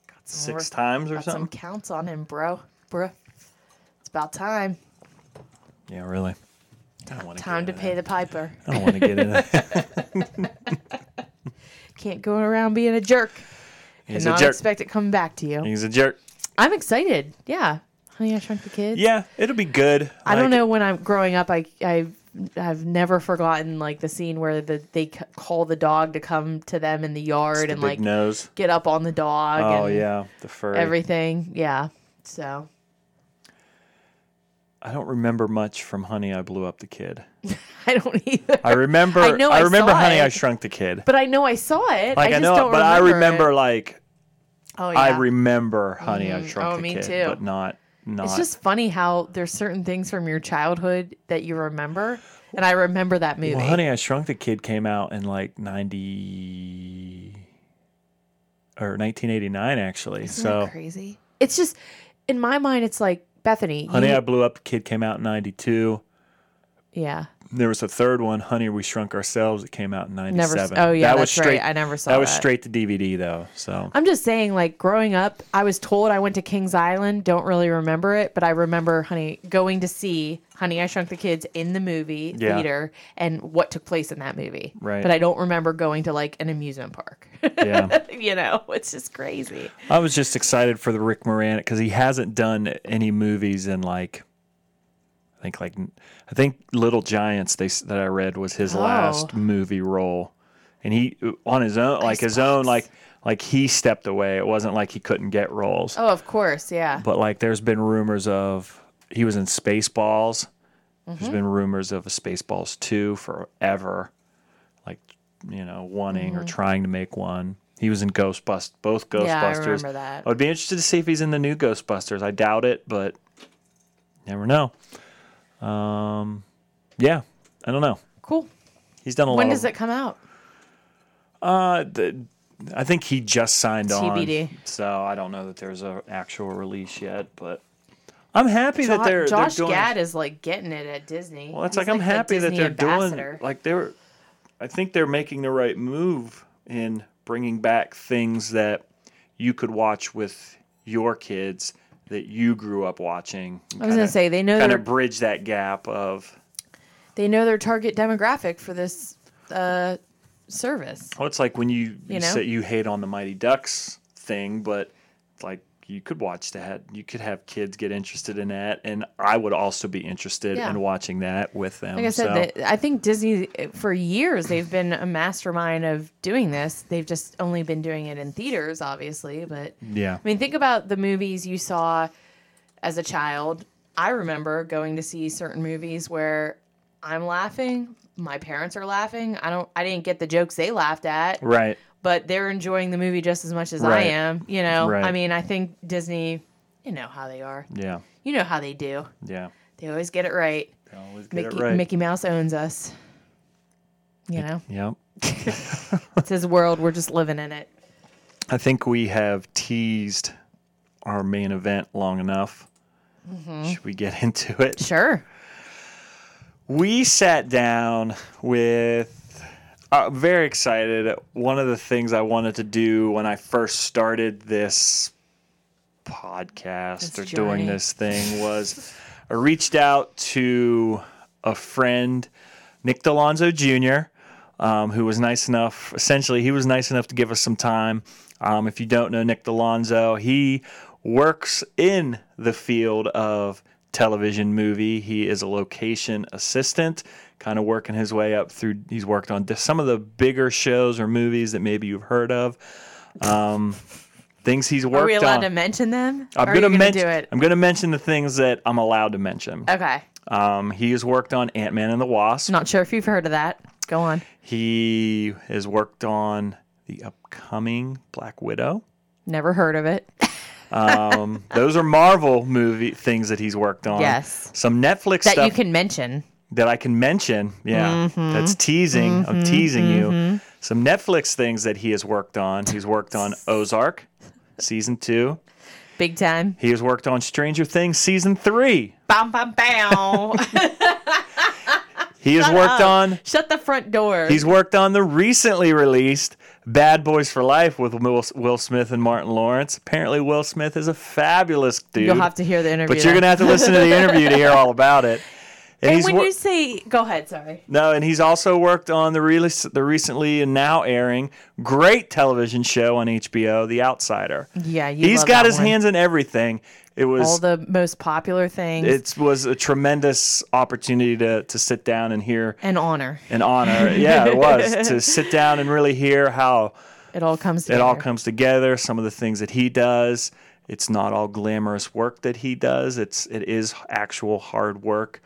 Got
six times or
got some
something.
counts on him, bro. Bro. It's about time.
Yeah, really. I don't want
Time to pay the piper.
I don't want to get in that.
Can't go around being a jerk
He's
and
a
not
jerk.
expect it coming back to you.
He's a jerk.
I'm excited. Yeah. Honey, I Shrunk the Kids.
Yeah, it'll be good.
I don't know when I'm growing up. I I've I've never forgotten like the scene where the they c- call the dog to come to them in the yard
the
and like
nose.
get up on the dog.
Oh
and
yeah, the fur.
everything. Yeah. So
I don't remember much from Honey, I Blew Up the Kid.
I don't either.
I remember.
I know I
remember
saw
Honey, I. Shrunk the Kid.
but I know I saw it.
Like
I
I, know,
don't
but I
remember
remember
it.
like
Oh yeah.
I remember Honey, I
Mhm.
Shrunk
Oh,
the
me
Kid,
too.
but not not.
It's just funny how there's certain things from your childhood that you remember, and I remember that movie.
well, Honey, I Shrunk the Kid came out in like ninety or nineteen eighty nine actually.
Isn't
so
that crazy? It's just in my mind, it's like Bethany.
Honey,
you-
I Blew Up the Kid came out in ninety two.
yeah.
there was a third one, Honey, We Shrunk Ourselves. It came out in '97.
s- Oh yeah,
that was straight.
right. I never saw
that was
that.
Was straight to DVD though. So
I'm just saying, like growing up, I was told I went to Kings Island. Don't really remember it, but I remember, honey, going to see Honey I Shrunk the Kids in the movie
Yeah.
theater and what took place in that movie.
Right.
But I don't remember going to like an amusement park.
yeah,
you know, it's just crazy.
I was just excited for the Rick Moranis because he hasn't done any movies in like. I think like I think Little Giants they that I read was his
Oh.
last movie role, and he on his own like his own like like he stepped away. It wasn't like he couldn't get roles.
Oh, of course, yeah.
but like there's been rumors of he was in Spaceballs. There's
Mm-hmm.
been rumors of a Spaceballs 2 forever. Like, you know, wanting or trying to make one. He was in Ghostbusters, both Ghostbusters.
Mm-hmm. Yeah, I remember that.
I would be interested to see if he's in the new Ghostbusters. I doubt it, but never know. Um, yeah, I don't know.
Cool.
He's done a
When
lot.
When does
of,
it come out?
Uh, the, I think he just signed
TBD.
on, so I don't know that there's an actual release yet. But I'm happy that they're
Josh
they're doing.
Gad is like getting it at Disney.
Well, it's
He's
like I'm
the
happy that they're
ambassador.
doing like they're. I think they're making the right move in bringing back things that you could watch with your kids that you grew up watching.
I was gonna say they know
kind
their
of bridge that gap of.
they know their target demographic for this uh, service.
Well, it's like when you you,
You know?
say you hate on the Mighty Ducks thing, but it's like you could watch that. You could have kids get interested in that, and I would also be interested
Yeah.
in watching that with them.
Like I said,
so,
they, I think Disney for years they've been a mastermind of doing this. They've just only been doing it in theaters, obviously. But
yeah,
I mean, think about the movies you saw as a child. I remember going to see certain movies where I'm laughing, my parents are laughing. I don't, I didn't get the jokes they laughed at,
right.
But they're enjoying the movie just as much as I am. You know,
Right.
I mean, I think Disney, you know how they are.
Yeah,
You know how they do.
yeah.
They always get it right.
They always get
Mickey,
it right.
Mickey Mouse owns us. You know,
Yep.
it's his world. We're just living in it.
I think we have teased our main event long enough.
Mm-hmm.
Should we get into it?
Sure.
We sat down with, uh, very excited. One of the things I wanted to do when I first started this podcast or doing this thing was I reached out to a friend, Nick Delonzo Jr., um, who was nice enough, essentially, he was nice enough to give us some time. Um, if you don't know Nick Delonzo, he works in the field of television movie. He is a location assistant, kind of working his way up through. He's worked on some of the bigger shows or movies that maybe you've heard of. Um, things he's worked on.
Are we allowed
on.
to mention them?
I'm
are
gonna, mention.
it.
I'm gonna mention the things that I'm allowed to mention.
Okay.
Um, he has worked on Ant Man and the Wasp.
Not sure if you've heard of that. Go on.
He has worked on the upcoming Black Widow.
Never heard of it.
Um, those are Marvel movie things that he's worked on.
Yes.
Some Netflix
That
stuff
you can mention.
that I can mention. Yeah,
Mm-hmm.
that's teasing. I'm teasing you. Some Netflix things that he has worked on. He's worked on Ozark, season two.
Big time.
He has worked on Stranger Things, season three.
Bam, bam, bam.
He has
Shut
worked
up.
on.
Shut the front door.
He's worked on the recently released Bad Boys for Life with Will, Smith and Martin Lawrence. Apparently, Will Smith is a fabulous dude.
You'll have to hear the interview.
but you're gonna have to listen to the interview to hear all about it.
And
he's
when
wor-
you say, go ahead, sorry.
no, and he's also worked on the really the recently and now airing great television show on HBO, The Outsider.
Yeah,
He's got his
one.
hands in everything. It was
All the most popular things
it was a tremendous opportunity to to sit down and hear
an honor.
an honor. yeah, it was to sit down and really hear how
It all comes Together.
it all comes together. Some of the things that he does. It's not all glamorous work that he does. It's it is actual hard work.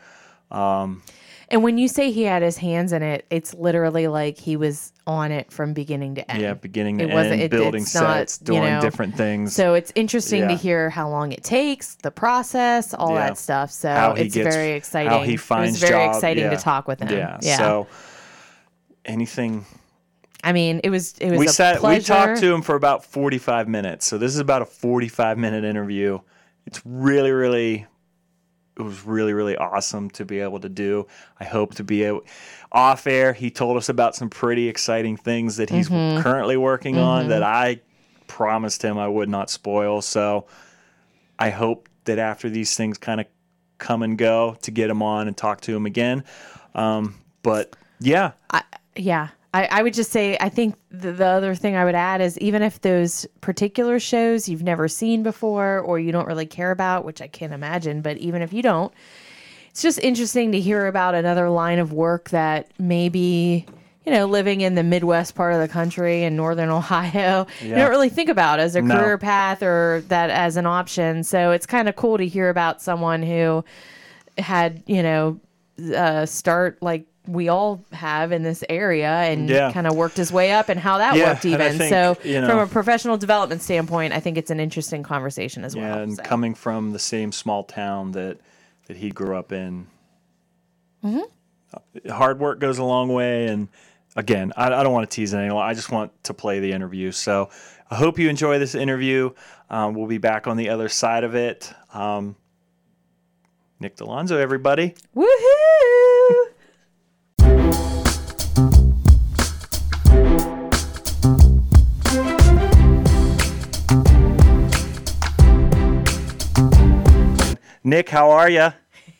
Um, and when you say he had his hands in it, it's literally like he was on it from beginning to end.
Yeah, beginning to
It
end,
it-
building
not,
sets,
you
doing
know,
different things.
So it's interesting to hear how long it takes, the process, all
Yeah.
that stuff. So
How
it's
gets-
very exciting.
how he finds
it was very
job-
exciting
yeah.
to talk with him.
yeah,
Yeah.
So anything
I mean, it was it was
we
a
sat
pleasure.
we talked to him for about 45 minutes. So this is about a 45 minute interview. It's really really it was really really awesome to be able to do. I hope to be able off air. He told us about some pretty exciting things that he's currently working on that I promised him I would not spoil. So I hope that after these things kind of come and go to get him on and talk to him again. Um, but yeah,
yeah I, I would just say i think the, the other thing i would add is even if those particular shows you've never seen before or you don't really care about which i can't imagine but even if you don't it's just interesting to hear about another line of work that maybe you know living in the midwest part of the country in northern ohio. You don't really think about as a
No.
career path or that as an option. So it's kind of cool to hear about someone who had you know uh, start like we all have in this area and
Yeah.
kind of worked his way up and how that
Yeah,
worked even
think,
so
you know-
from a professional development standpoint i think it's an interesting conversation as
yeah,
well
and
so.
coming from the same small town that that he grew up in. Mm-hmm. Hard work goes a long way, and again, I, I don't want to tease anyone. I just want to play the interview. So I hope you enjoy this interview. Um, we'll be back on the other side of it. Um, Nick Delonzo, everybody.
woohoo
Nick, how are you?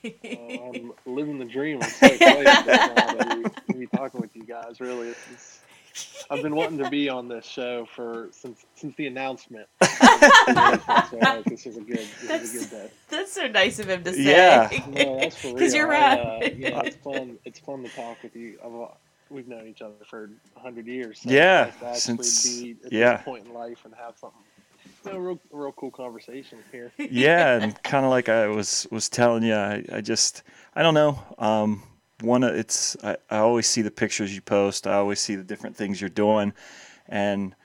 I'm living the dream. I'm so excited now to be, to be talking with you guys. Really, it's, it's, I've been wanting to be on this show for since since the announcement. so uh, this is a good this is a good day.
that's so nice of him to say
Yeah.
No, that's for real.
'Cause you're
I,
right.
Uh, you know, it's fun. It's fun to talk with you. I've, uh, we've known each other for hundred years. So
Yeah,
nice to actually
since-
be at
yeah.
this point in life and have something. Know, real, real cool conversation here.
yeah, and kind of like I was was telling you, I, I just I don't know. Um, one, of- it's I, I always see the pictures you post. I always see the different things you're doing, and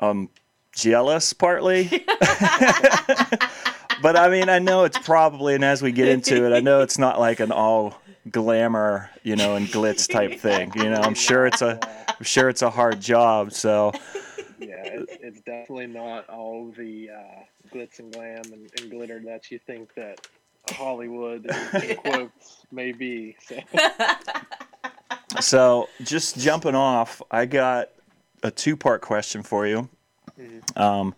I'm jealous partly. but I mean, I know it's probably, and as we get into it, I know it's not like an all glamour, you know, and glitz type thing. You know, I'm sure it's a, I'm sure it's a hard job. So
yeah, it's, it's definitely not all the uh, glitz and glam and, and glitter that you think that Hollywood quotes may be. So,
So, just jumping off, I got a two part question for you. Um,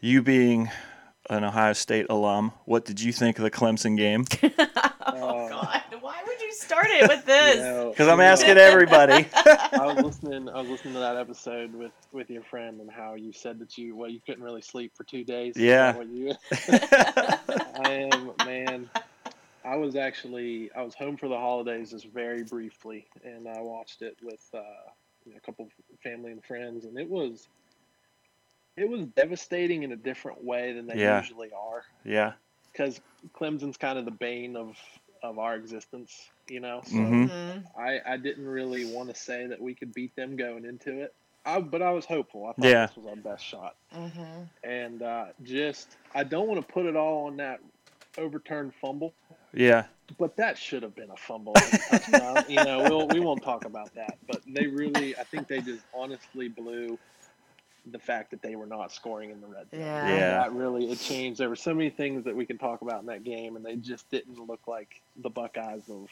you being an Ohio State alum, what did you think of the Clemson game?
oh god why would you start it with this
you know,
Because I'm
you know,
asking everybody.
I was listening. I was listening to that episode with with your friend and how you said that you well you couldn't really sleep for two days.
Yeah.
you- I am man. I was actually I was home for the holidays just very briefly, and I watched it with uh, a couple of family and friends, and it was it was devastating in a different way than they
Yeah.
usually are
yeah,
because Clemson's kind of the bane of of our existence, you know. So
Mhm.
I I didn't really want to say that we could beat them going into it. I, but I was hopeful. I thought
Yeah.
this was our best shot. Mm-hmm. And uh, just, I don't want to put it all on that overturned fumble,
yeah,
but that should have been a fumble. and a touchdown. you know, we'll, we won't talk about that. But they really, I think they just honestly blew the fact that they were not scoring in the red zone.
Yeah.
Yeah.
That really, it changed. There were so many things that we can talk about in that game, and they just didn't look like the Buckeyes of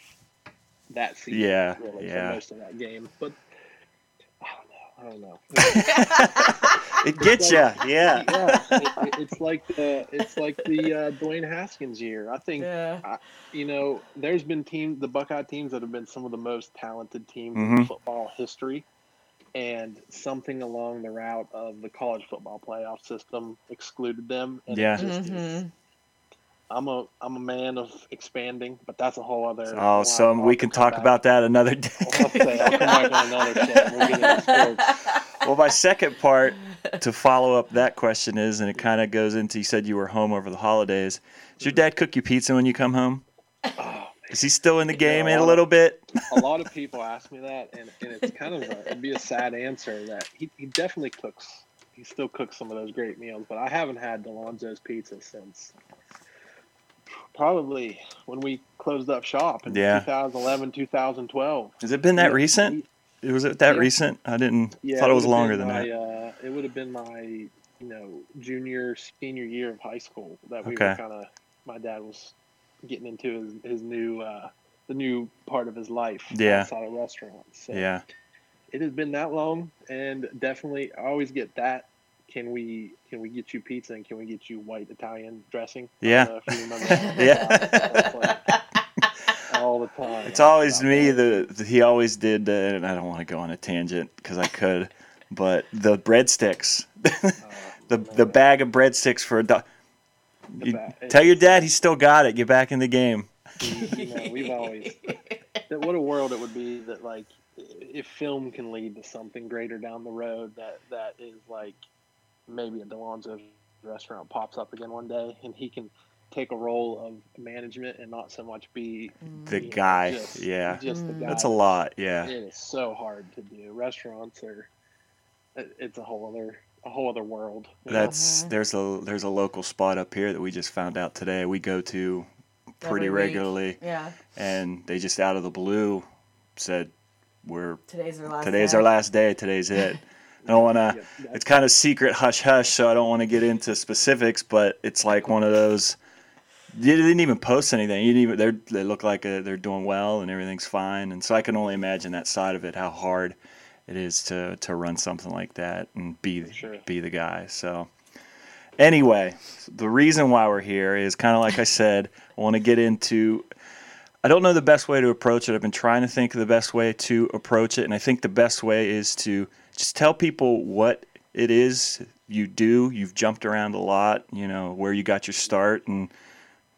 that season.
Yeah,
really,
yeah.
for most of that game. But I don't know. I don't know.
it gets you. Yeah,
yeah, it, it- it's like the it's like the uh, Dwayne Haskins year. I think
yeah
you know there's been teams, the Buckeye teams that have been some of the most talented teams in
Mhm.
football history, and something along the route of the college football playoff system excluded them. And
Yeah.
just is-
Mhm.
I'm a I'm a man of expanding, but that's a whole other.
Oh, so we can talk about that another day.
I'll, say, I'll come back on another. We'll get into sports.
well, my second part to follow up that question is, and it kind of goes into you said you were home over the holidays. Does your dad cook you pizza when you come home? Is he still in the game in a little bit?
a lot of people ask me that, and, and it's kind of a, it'd be a sad answer that he, he definitely cooks. He still cooks some of those great meals, but I haven't had Delonzo's pizza since probably when we closed up shop in
Yeah.
2011, 2012.
Has it been that
Yeah,
recent? Was it that
Yeah.
recent? I didn't.
Yeah,
thought it was longer than
my,
that.
Uh, it would have been my, you know, junior, senior year of high school that we
Okay.
were kind of. My dad was getting into his, his new uh, the new part of his life
Yeah.
outside of restaurants. So
Yeah.
it has been that long, and definitely I always get that. Can we can we get you pizza and can we get you white Italian dressing?
Yeah.
know if you remember that.
Yeah.
All the time.
It's always me. The, the he always did, uh, and I don't want to go on a tangent because I could, but the breadsticks, the the bag of breadsticks for a dog. You
ba-
tell your dad he's still got it. Get back in the game.
you know, we've always that what a world it would be that like if film can lead to something greater down the road that that is like maybe a Delonzo's restaurant pops up again one day and he can take a role of management and not so much be mm.
The
you know,
guy,
just-
yeah,
just the guy.
that's a lot. Yeah,
It is so hard to do. Restaurants are it's a whole other a whole other world. you know?
that's there's a there's a local spot up here that we just found out today. We go to pretty
Every week.
regularly,
Yeah.
and they just out of the blue said we're
Today's our last.
today's
day.
our last day. Today's it. I don't want to.
Yeah,
It's kind of secret hush hush, so I don't want to get into specifics. But it's like one of those. You didn't even post anything. You didn't even. They're, they look like uh they're doing well and everything's fine. And so I can only imagine that side of it, how hard it is to to run something like that and be
sure.
be the guy. So anyway, the reason why we're here is kind of like I said. I want to get into I don't know the best way to approach it. I've been trying to think of the best way to approach it, and I think the best way is to just tell people what it is you do. You've jumped around a lot, you know, where you got your start, and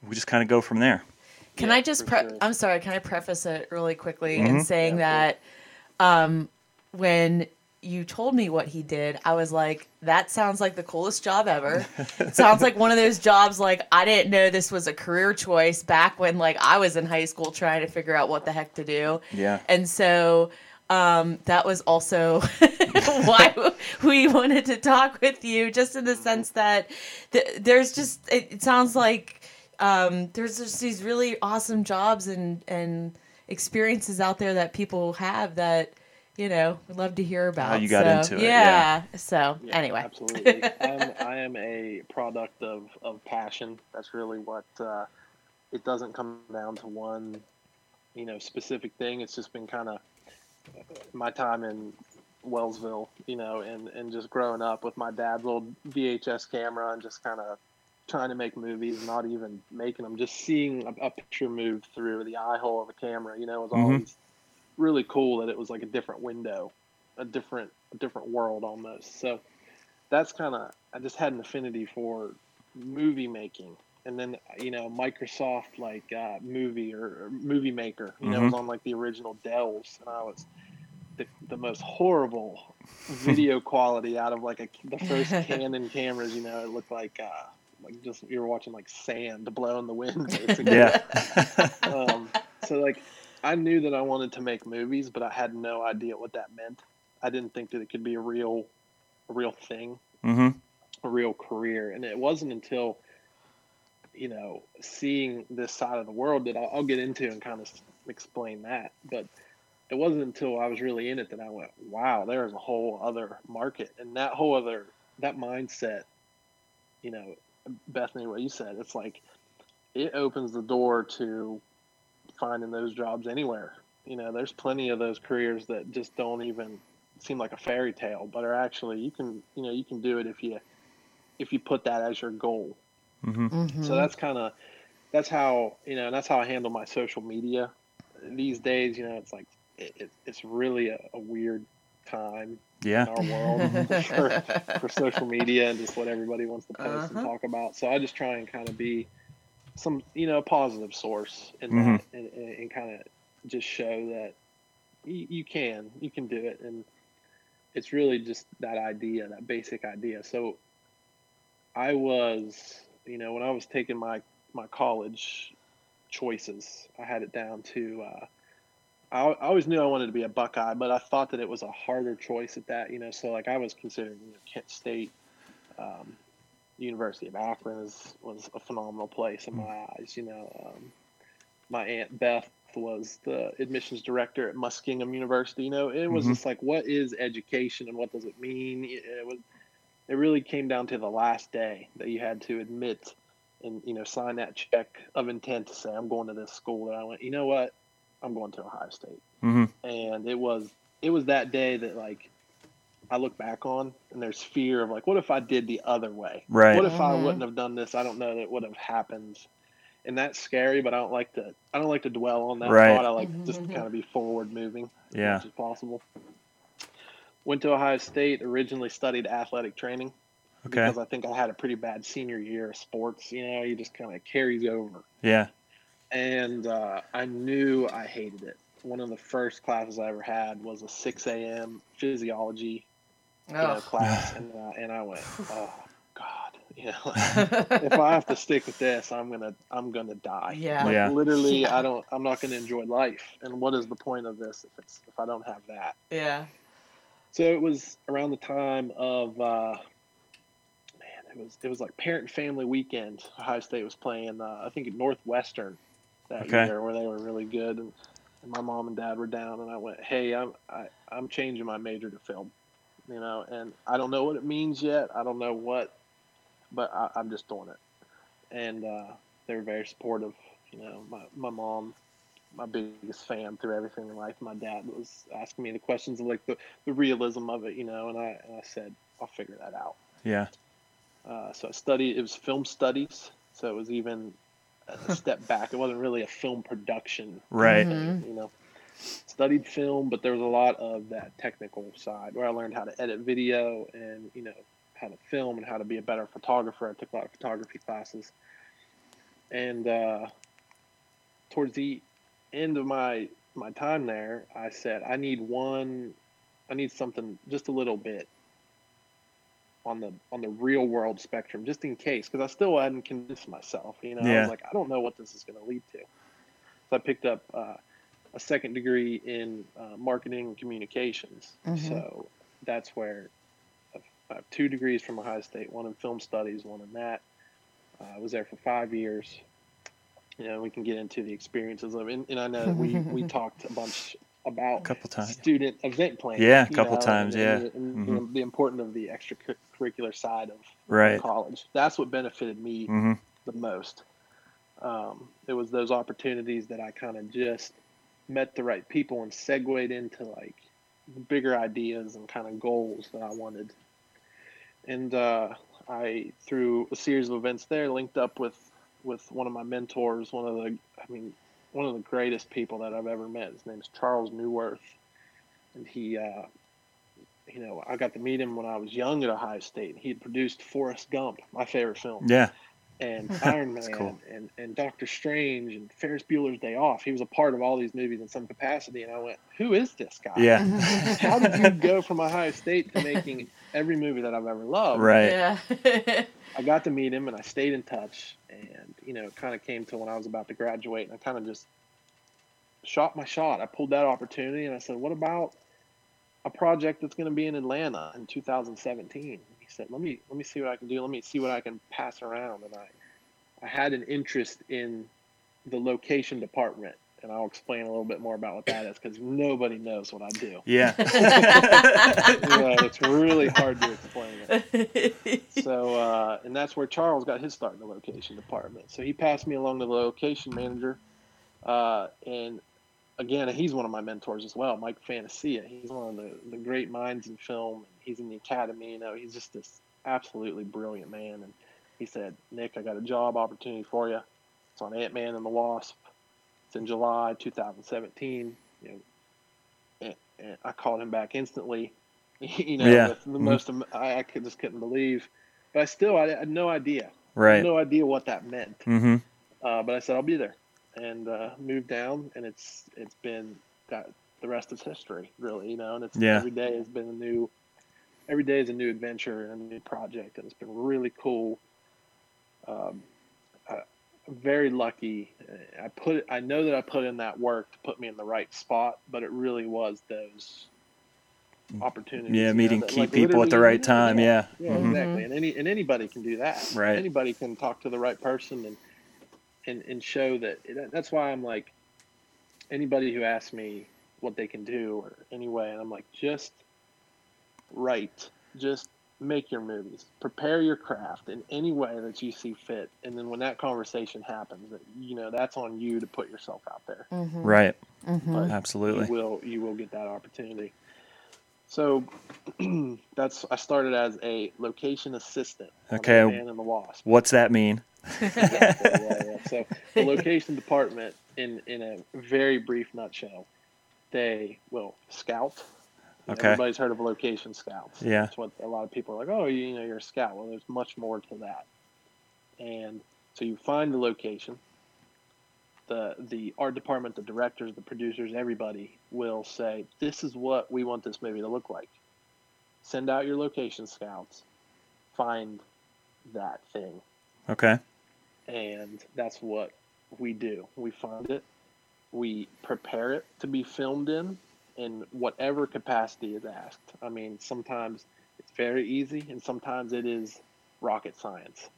we just kind of go from there.
Can
Yeah,
I just? Pre-
sure.
I'm sorry. Can I preface it really quickly
Mm-hmm.
in saying
Yeah,
that um, when you told me what he did, I was like, "That sounds like the coolest job ever." it sounds like one of those jobs like I didn't know this was a career choice back when like I was in high school trying to figure out what the heck to do.
Yeah.
And so um, that was also why we wanted to talk with you, just in the sense that th- there's just it, it sounds like um, there's just these really awesome jobs and and experiences out there that people have that you know would love to hear about.
How you got
So,
into it,
Yeah. So
Yeah,
anyway,
absolutely. I'm, I am a product of, of passion. That's really what uh, it doesn't come down to one, you know, specific thing. It's just been kind of my time in Wellsville, you know, and, and just growing up with my dad's old VHS camera and just kind of trying to make movies, not even making them, just seeing a, a picture move through the eye hole of a camera, you know, was always really cool that it was like a different window, a different a different world almost. So that's kind of I just had an affinity for movie making, and then you know Microsoft like uh, movie or, or movie maker, you know, was on like the original Dells, and I was the, the most horrible video quality out of like a, the first Canon cameras. You know, it looked like uh, like just you were watching like sand blow in the wind, basically
Yeah.
um, so like I knew that I wanted to make movies, but I had no idea what that meant. I didn't think that it could be a real, a real thing,
hmm
a real career. And it wasn't until, you know, seeing this side of the world that I'll, I'll get into and kind of explain that. But it wasn't until I was really in it that I went, wow, there's a whole other market, and that whole other that mindset, you know, Bethany, what you said, it's like it opens the door to finding those jobs anywhere. You know, there's plenty of those careers that just don't even seem like a fairy tale, but are actually you can you know you can do it if you if you put that as your goal.
hmm
Mhm.
So that's kind of that's how you know that's how I handle my social media these days. You know, it's like it, it, it's really a, a weird time
Yeah.
in our world for, for social media and just what everybody wants to post and
Uh-huh.
talk about. So I just try and kind of be some, you know, a positive source in
Mhm.
that and, and, and kind of just show that you, you can, you can do it. And it's really just that idea, that basic idea. So I was, you know, when I was taking my, my college choices, I had it down to, uh, I, I always knew I wanted to be a Buckeye, but I thought that it was a harder choice at that, you know. So like I was considering you know, Kent State, um, University of Akron is was a phenomenal place in my eyes. You know, um, my aunt Beth was the admissions director at Muskingum University. You know, it was
Mhm.
just like, what is education and what does it mean? It, was, it really came down to the last day that you had to admit and you know sign that check of intent to say I'm going to this school. That I went, you know what, I'm going to Ohio State.
hmm
And it was it was that day that like I look back on, and there's fear of like, what if I did the other way?
Right.
What if I
Mhm.
wouldn't have done this? I don't know that would have happened. And that's scary, but I don't like to. I don't like to dwell on that
Right.
thought. I like to just kind of be forward moving as
Yeah.
much as possible. Went to Ohio State. Originally studied athletic training
Okay.
because I think I had a pretty bad senior year of sports. You know, you just kind of carries over.
Yeah.
And uh, I knew I hated it. One of the first classes I ever had was a 6 a.m. physiology you know,
Ugh.
class, and uh, and I went, oh God, you know, if I have to stick with this, I'm gonna I'm gonna die.
Yeah.
Like,
Yeah.
literally,
Yeah.
I don't I'm not gonna enjoy life. And what is the point of this if it's if I don't have that?
yeah.
So it was around the time of uh, man, it was it was like parent and family weekend. Ohio State was playing, uh, I think at Northwestern that
Okay.
year, where they were really good, and, and my mom and dad were down, and I went, hey, I'm I, I'm changing my major to film, you know, and I don't know what it means yet. I don't know what, but I, I'm just doing it, and uh, they were very supportive. You know, my my mom my biggest fan through everything in life. My dad was asking me the questions of like the, the realism of it, you know, and I, and I said, I'll figure that out.
Yeah.
Uh, so I studied, it was film studies. So it was even a step back. It wasn't really a film production,
Right.
Mhm.
you know. Studied film, but there was a lot of that technical side where I learned how to edit video and, you know, how to film and how to be a better photographer. I took a lot of photography classes. And uh, towards the end of my my time there, I said I need one, I need something just a little bit on the on the real world spectrum, just in case, because I still hadn't convinced myself. You know, I
Yeah.
was like, I don't know what this is going to lead to. So I picked up uh, a second degree in uh, marketing and communications.
Mhm.
So that's where I've- two degrees from Ohio State, one in film studies, one in that. Uh, I was there for five years. You know, we can get into the experiences of it. And, and I know we, we talked a bunch about
A couple times.
student event planning.
Yeah, a couple
know,
times,
and-
yeah.
and- and,
Mhm.
you know, the importance of the extracurricular side of
Right.
college. That's what benefited me
hmm
the most. Um, it was those opportunities that I kind of just met the right people and segued into like bigger ideas and kind of goals that I wanted. And uh, I, through a series of events there, linked up with with one of my mentors, one of the, I mean, one of the greatest people that I've ever met. His name's Charles Newirth, and he, uh, you know, I got to meet him when I was young at Ohio State. He had produced Forrest Gump, my favorite film
Yeah.
And Iron Man
cool.
and, and Doctor Strange and Ferris Bueller's Day Off. He was a part of all these movies in some capacity, and I went, "Who is this guy?
Yeah.
How did you go from Ohio State to making every movie that I've ever loved?"
Right.
Yeah.
I got to meet him, and I stayed in touch. And you know, it kind of came to when I was about to graduate, and I kind of just shot my shot. I pulled that opportunity, and I said, "What about a project that's going to be in Atlanta in 2017?" He said, "Let me let me see what I can do. Let me see what I can pass around." And I I had an interest in the location department, and I'll explain a little bit more about what that is because nobody knows what I do.
Yeah.
yeah, it's really hard to explain it. So, uh, and that's where Charles got his start in the location department. So he passed me along to the location manager, uh, and again, he's one of my mentors as well, Mike Fantasia. He's one of the, the great minds in film. He's in the academy. You know, he's just this absolutely brilliant man. And he said, Nick, I got a job opportunity for you. It's on Ant Man and the Wasp. It's in July 2017. You know, and, and I called him back instantly. You know,
Yeah.
the
Mhm.
most I, I could, just couldn't believe. But I still, I had no idea. I
Right.
had no idea what that meant.
Mm-hmm.
Uh, but I said I'll be there, and uh, moved down, and it's it's been got the rest is history, really. You know, and it's
Yeah.
every day has been a new, every day is a new adventure and a new project, and it's been really cool. Um, I, I'm very lucky. I put I know that I put in that work to put me in the right spot, but it really was those opportunities.
Yeah.
you know,
Meeting
that,
key
like,
people at the right time. Yeah.
yeah,
Mhm.
exactly. And any and anybody can do that.
Right.
Anybody can talk to the right person and and and show that. That's why I'm like anybody who asks me what they can do or anyway, and I'm like just write, just make your movies, prepare your craft in any way that you see fit, and then when that conversation happens, that you know that's on you to put yourself out there. Mm-hmm.
Right. Mm-hmm.
But
Absolutely.
you will you will get that opportunity. So that's I started as a location assistant. on
Okay.
The Man and the Wasp.
What's that mean?
Exactly, yeah, yeah. So the location department, in in a very brief nutshell, they will scout. You know,
Okay.
Everybody's heard of location scouts.
Yeah.
That's what a lot of people are like. Oh, you, you know, you're a scout. Well, there's much more to that. And so you find the location. The the art department, the directors, the producers, everybody will say, "This is what we want this movie to look like." Send out your location scouts. Find that thing
Okay.
And that's what we do. We find it, we prepare it to be filmed in, in whatever capacity is asked. I mean, sometimes it's very easy, and sometimes it is rocket science.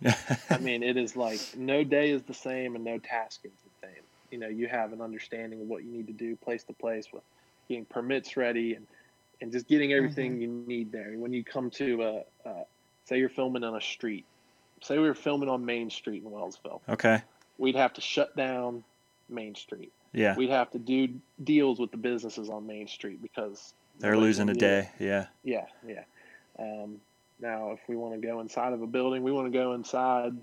I mean, it is like no day is the same, and no task is the same. You know, you have an understanding of what you need to do place to place with getting permits ready and and just getting everything you need there. When you come to a, uh, say you're filming on a street, say we were filming on Main Street in Wellsville,
Okay.
we'd have to shut down Main Street.
Yeah.
We'd have to do deals with the businesses on Main Street because
They're losing a day. Yeah.
Yeah, yeah. Um, now, if we want to go inside of a building, we want to go inside,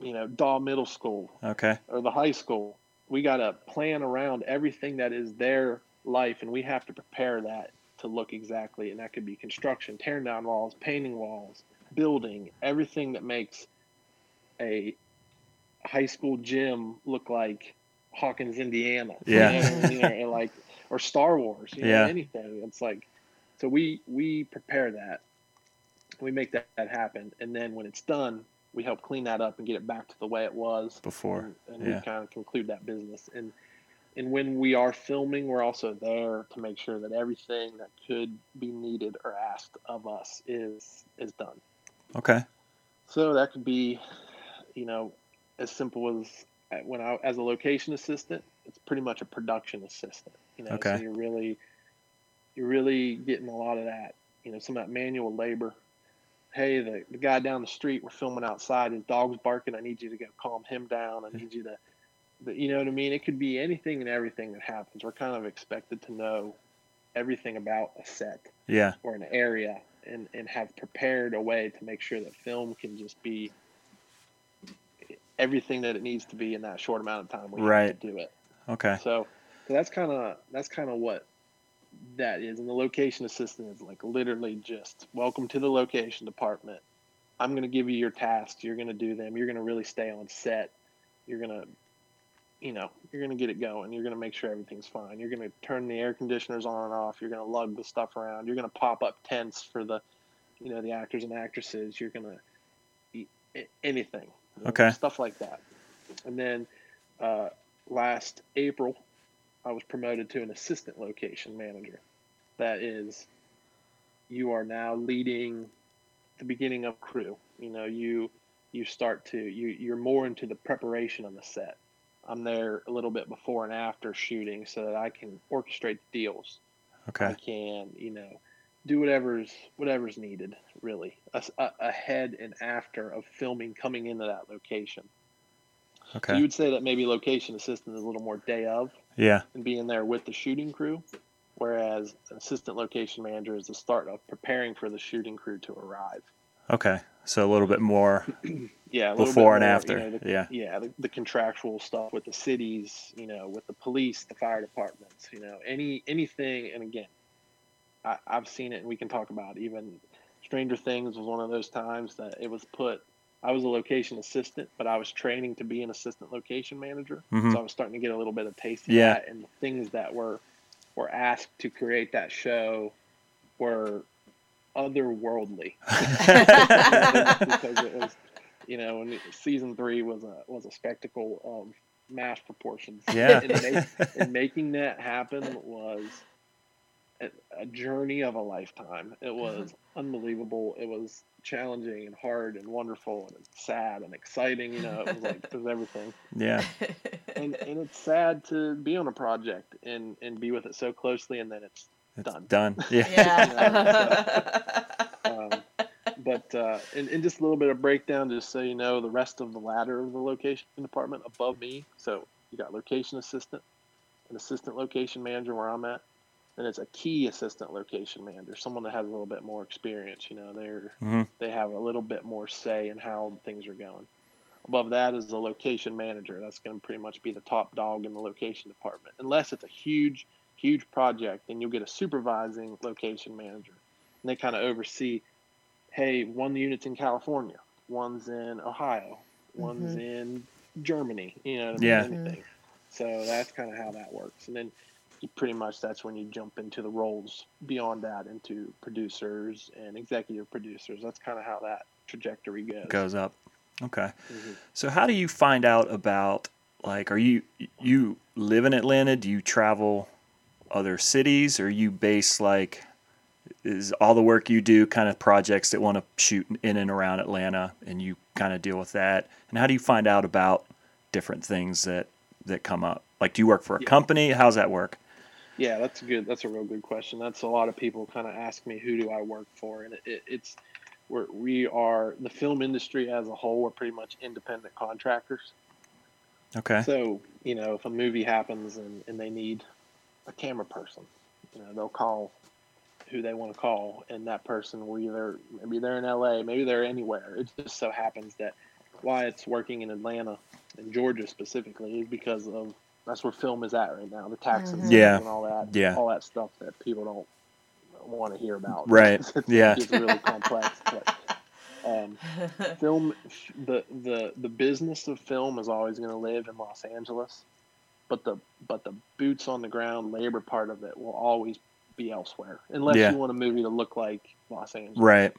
you know, Daw Middle School
Okay.
or the high school. We got to plan around everything that is their life, and we have to prepare that to look exactly. And that could be construction, tearing down walls, painting walls, building, everything that makes a high school gym look like Hawkins, Indiana.
Yeah.
You know, you know, like or Star Wars. You know,
Yeah.
anything. It's like so we we prepare that. We make that, that happen, and then when it's done, we help clean that up and get it back to the way it was
Before.
and, and
Yeah.
we kind of conclude that business. And and when we are filming, we're also there to make sure that everything that could be needed or asked of us is is done.
Okay.
So that could be, you know, as simple as uh, when I as a location assistant, it's pretty much a production assistant. You know,
Okay.
so you're really you're really getting a lot of that. You know, some of that manual labor. Hey, the, the guy down the street, we're filming outside. His dog's barking. I need you to go calm him down. I need you to, but you know what I mean. It could be anything and everything that happens. We're kind of expected to know everything about a set
Yeah.
or an area and, and have prepared a way to make sure that film can just be everything that it needs to be in that short amount of time we have
Right.
to do it.
Okay.
So, so that's kind of that's kind of what that is. And the location assistant is like literally just welcome to the location department. I'm going to give you your tasks. You're going to do them. You're going to really stay on set. You're going to, you know, you're going to get it going. You're going to make sure everything's fine. You're going to turn the air conditioners on and off. You're going to lug the stuff around. You're going to pop up tents for the, you know, the actors and actresses. You're going to anything. you know,
Okay.
Stuff like that. And then uh, last April, I was promoted to an assistant location manager. That is, you are now leading the beginning of crew. You know, you you start to you you're more into the preparation of the set. I'm there a little bit before and after shooting so that I can orchestrate the deals.
Okay.
I can, you know, do whatever's whatever's needed, really, ahead and after of filming coming into that location. So
Okay.
you would say that maybe location assistant is a little more day of
Yeah.
and being there with the shooting crew, whereas an assistant location manager is the start of preparing for the shooting crew to arrive.
Okay. So a little bit more
Yeah, a little bit
before and
more, you
after.
know, the-
yeah.
yeah, the, the contractual stuff with the cities, you know, with the police, the fire departments, you know, any anything. And again, I, I've seen it, and we can talk about it. even Stranger Things was one of those times that it was put. I was a location assistant, but I was training to be an assistant location manager,
Mhm.
so I was starting to get a little bit of taste of
Yeah.
that. And the things that were were asked to create that show were otherworldly because it was, you know, and season three was a was a spectacle of mass proportions.
Yeah.
and, make, and making that happen was a, a journey of a lifetime. It mm-hmm. was unbelievable. It was challenging and hard and wonderful and sad and exciting. You know, it was like it was everything.
Yeah.
And and it's sad to be on a project and and be with it so closely and then it's
It's
Done.
done. Yeah.
Yeah.
um, but uh, and, and just a little bit of breakdown, just so you know, the rest of the ladder of the location department above me. So you got location assistant, an assistant location manager where I'm at, and it's a key assistant location manager, someone that has a little bit more experience. You know, they're
Mhm.
they have a little bit more say in how things are going. Above that is the location manager. That's going to pretty much be the top dog in the location department, unless it's a huge, huge project. and you'll get a supervising location manager, and they kind of oversee. Hey, one unit's in California, one's in Ohio, one's in Germany. You know,
Yeah.
anything. So that's kind of how that works, and then you pretty much that's when you jump into the roles beyond that into producers and executive producers. That's kind of how that trajectory goes.
Goes up. Okay.
Mhm.
So how do you find out about like are you you live in Atlanta? Do you travel other cities or you base like is all the work you do kind of projects that want to shoot in and around Atlanta and you kind of deal with that? And how do you find out about different things that that come up? Like do you work for a
Yeah.
company? How's that work?
Yeah, that's a good. That's a real good question. That's a lot of people kind of ask me, who do I work for? And it, it, it's we're, we are the film industry as a whole. We're pretty much independent contractors.
Okay.
So you know, if a movie happens and, and they need a camera person, you know, they'll call who they want to call, and that person will either maybe they're in LA, maybe they're anywhere. It just so happens that why it's working in Atlanta and Georgia specifically is because of that's where film is at right now. The taxes
Mhm.
Yeah.
and all that,
Yeah.
all that stuff that people don't want to hear about.
Right.
It's-
Yeah.
it's really complex. But, um, film the the the business of film is always going to live in Los Angeles but the but the boots on the ground labor part of it will always be elsewhere unless
Yeah.
you want a movie to look like Los Angeles
Right.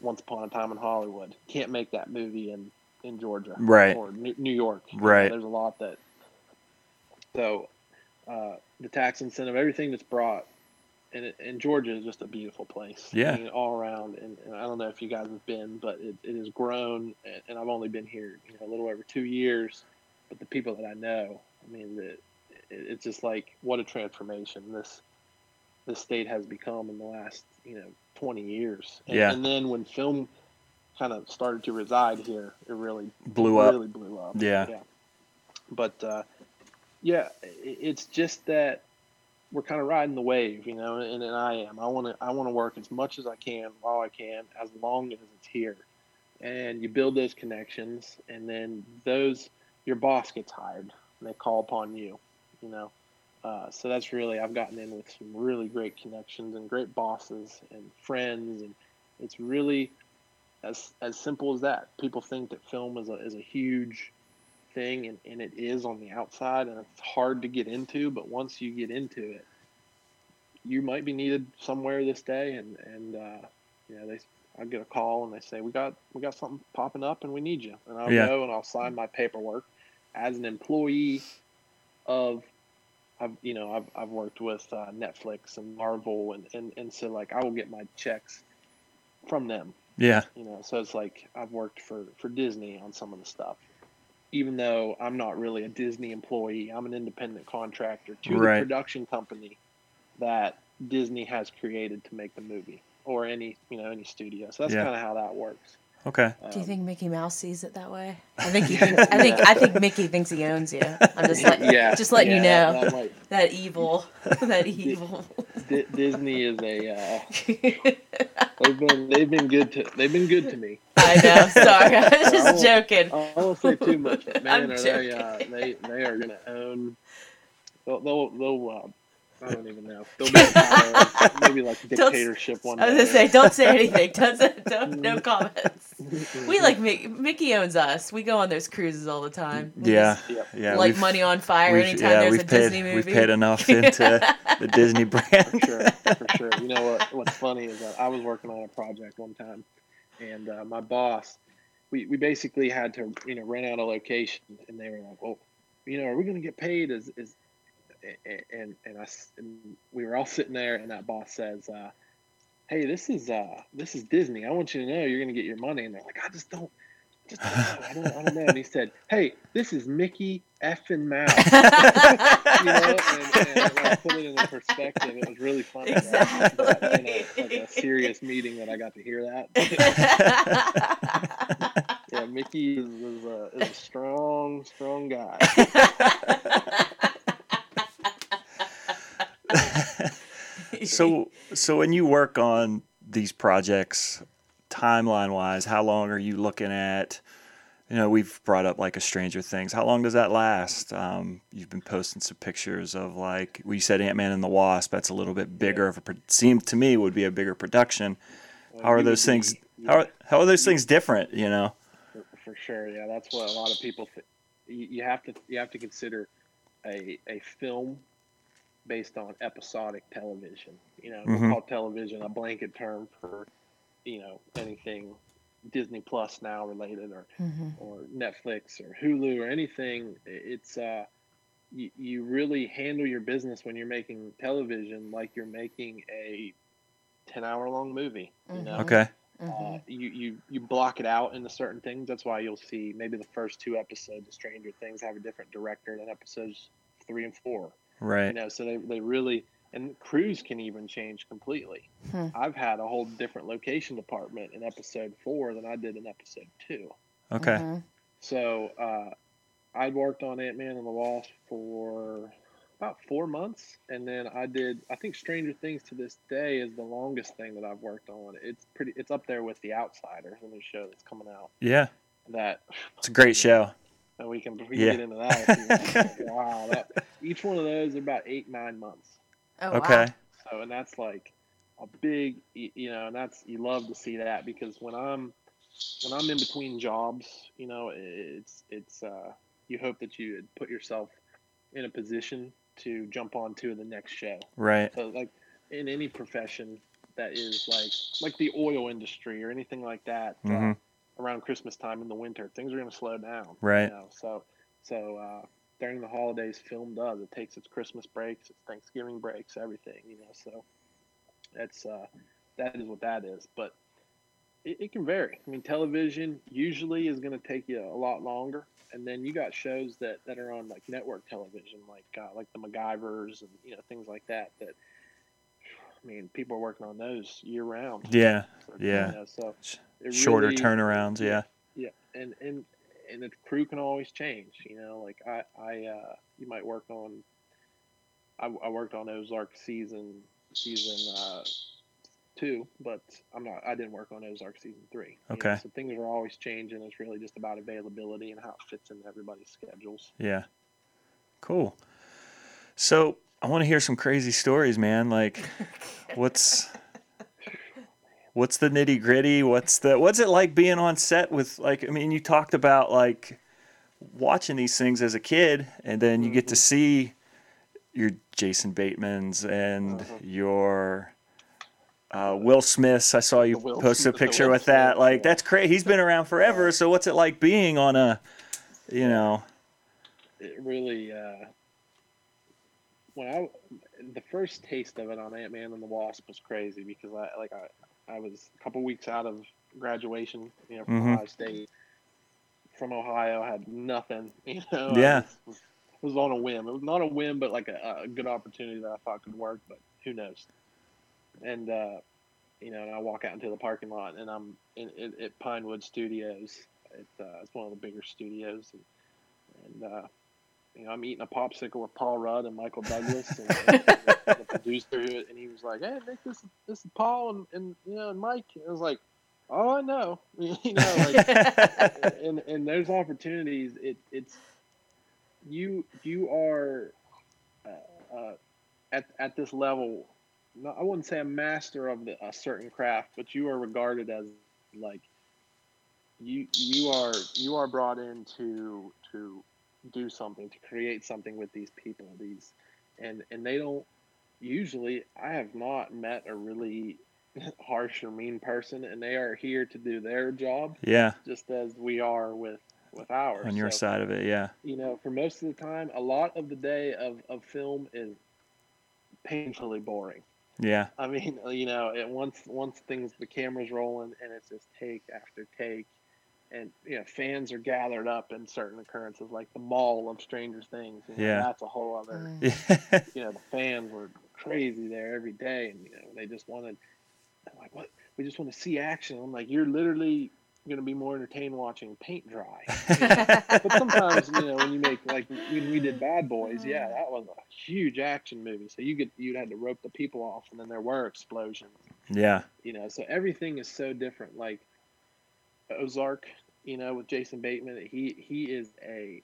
Once Upon a Time in Hollywood can't make that movie in in Georgia
Right.
or New New York You know,
Right.
there's a lot that so uh, the tax incentive everything that's brought and, it, and Georgia is just a beautiful place.
Yeah.
I mean, all around. And, and I don't know if you guys have been, but it, it has grown. And, and I've only been here, you know, a little over two years. But the people that I know, I mean, the, it's just like what a transformation this this state has become in the last, you know, 20 years. And,
Yeah.
and then when film kind of started to reside here, it really
Blew up.
Really blew up.
Yeah.
Yeah. But uh, yeah, it's just that we're kind of riding the wave, you know, and, and I am. I want to I want to work as much as I can while I can, as long as it's here. And you build those connections, and then those your boss gets hired, and they call upon you, you know. Uh, so that's really I've gotten in with some really great connections and great bosses and friends, and it's really as as simple as that. People think that film is a is a huge thing, and, and it is on the outside, and it's hard to get into. But once you get into it, you might be needed somewhere this day, and and uh, you know they I get a call and they say we got we got something popping up and we need you, and I'll
Yeah.
go and I'll sign my paperwork as an employee of. I've you know I've, I've worked with uh, Netflix and Marvel and, and, and so like I will get my checks from them
Yeah.
you know so it's like i've worked for for disney on some of the stuff even though i'm not really a disney employee i'm an independent contractor to
Right.
the production company that disney has created to make the movie or any you know any studio so that's
Yeah.
kind of how that works
Okay.
Do you
Um,
think Mickey Mouse sees it that way? I think he thinks, I think I think Mickey thinks he owns you. I'm just letting
yeah
just letting you know
that- that
that evil, that evil.
Di- disney is a uh, they've been they've been good to they've been good to me
I know. Sorry, I was
I
just
won't-
joking.
I won't say too much, man,
I'm
are they, uh, they they are gonna own. They'll they'll, they'll uh, I don't even know. They'll be uh, maybe like
Don't-
dictatorship one
I was
day.
gonna say, don't say anything. Don't, say- don't no comments. We like Mickey. Mickey owns us. We go on those cruises all the time. We
Yeah.
just
Yeah.
light
we've-
money on fire anytime
yeah,
there's
we've
a
paid,
Disney movie.
We've paid enough into the Disney brand.
for
brand.
sure, for sure. You know what? What's funny is that I was working on a project one time, and uh, my boss, we, we basically had to you know rent out a location, and they were like, "Well, you know, are we going to get paid?" As is, and and I and we were all sitting there, and that boss says, uh, "Hey, this is uh this is Disney. I want you to know you're going to get your money." And they're like, "I just don't." just I don't, I don't know. And he said, "Hey, this is Mickey effing Mouse." you know, and, and like, put it in perspective. It was really funny. that in a, like a serious meeting that I got to hear that. yeah, Mickey is, is, a, is a strong, strong guy.
So, so when you work on these projects, timeline wise, how long are you looking at? You know, we've brought up like a Stranger Things. How long does that last? Um, you've been posting some pictures of like we said Ant Man and the Wasp. That's a little bit bigger of a pro- seemed to me would be a bigger production. How are those things?
be-
How are, how are those things different? You know?
for, for sure. Yeah, that's what a lot of people. Th- you, you have to you have to consider a a film based on episodic television. You know,
Mhm.
we call television a blanket term for you know anything Disney Plus now related or
Mhm.
or Netflix or Hulu or anything. It's uh, you, you really handle your business when you're making television like you're making a ten hour long movie. You know,
Okay.
Mhm.
uh, you, you you block it out into certain things. That's why you'll see maybe the first two episodes of Stranger Things have a different director than episodes three and four. You know, so they, they really and crews can even change completely.
Hmm.
I've had a whole different location department in episode four than I did in episode two.
Okay.
Mhm.
So uh, I'd worked on Ant Man and the Wasp for about four months, and then I did. I think Stranger Things to this day is the longest thing that I've worked on. It's pretty. It's up there with The Outsiders, the new show that's coming out.
Yeah.
That
It's a great show.
And we can, we can
Yeah.
get into that. if you want. wow, that, each one of those are about eight nine months.
Oh, wow.
Okay.
So and that's like a big, you know, and that's you love to see that because when I'm when I'm in between jobs, you know, it's it's uh, you hope that you had put yourself in a position to jump onto the next show.
Right.
So like in any profession that is like like the oil industry or anything like that, uh,
Mhm.
Around Christmas time in the winter, things are going to slow down.
Right.
You know? So so uh, during the holidays, film does. It takes its Christmas breaks, its Thanksgiving breaks, everything. You know, so that's uh, that is what that is. But it, it can vary. I mean, television usually is going to take you a lot longer, and then you got shows that, that are on like network television, like uh, like the MacGyvers and you know things like that. That I mean, people are working on those year round.
Yeah. Yeah.
know, so
Shorter
really-
turnarounds. Yeah.
yeah, and and and the crew can always change. You know, like I I uh, you might work on. I, I worked on Ozark season season uh, two, but I'm not. I didn't work on Ozark season three. you know,
Okay.
so things are always changing. It's really just about availability and how it fits into everybody's schedules.
Yeah. Cool. So I want to hear some crazy stories, man. Like, what's what's the nitty gritty? What's the what's it like being on set with like? I mean, you talked about like watching these things as a kid, and then you get to see your Jason Bateman's and
Uh-huh.
your. Uh, Will Smith's. I saw you post a picture with that. Like that's crazy. He's been around forever. So what's it like being on a, you know?
it really uh, when I the first taste of it on Ant Man and the Wasp was crazy because I like I I was a couple weeks out of graduation, you know, from
Mhm.
Ohio State, from Ohio, had nothing, you know.
Yeah.
was, it was on a whim. It was not a whim, but like a, a good opportunity that I thought could work, but who knows? And uh, you know, and I walk out into the parking lot, and I'm in, in, at Pinewood Studios. It's uh, it's one of the bigger studios, and, and uh, you know, I'm eating a popsicle with Paul Rudd and Michael Douglas, and, and the, the producer, and he was like, "Hey, Nick, this is this is Paul and, and you know and Mike." And I was like, "Oh, I know," you know, like, and and there's opportunities. It it's you you are uh, uh, at at this level. I wouldn't say a master of the, a certain craft, but you are regarded as like you you are you are brought in to to do something to create something with these people these and and they don't usually i have not met a really harsh or mean person and they are here to do their job
Yeah.
just as we are with with ours
On your
So,
side of it. Yeah.
you know for most of the time a lot of the day of, of film is painfully boring
Yeah.
I mean, you know, it once once things the camera's rolling and it's just take after take, and you know fans are gathered up in certain occurrences like the mall of Stranger Things. You know,
Yeah.
that's a whole other. Mm.
Yeah.
You know, the fans were crazy there every day, and you know they just wanted. they're like what? We just want to see action. I'm like, you're literally going to be more entertained watching paint dry. You know? but sometimes you know when you make like when we did Bad Boys, yeah, mm. that was a huge action movie. So you get you'd had to rope the people off, and then there were explosions.
yeah.
You know, so everything is so different. Like Ozark, you know, with Jason Bateman, he he is a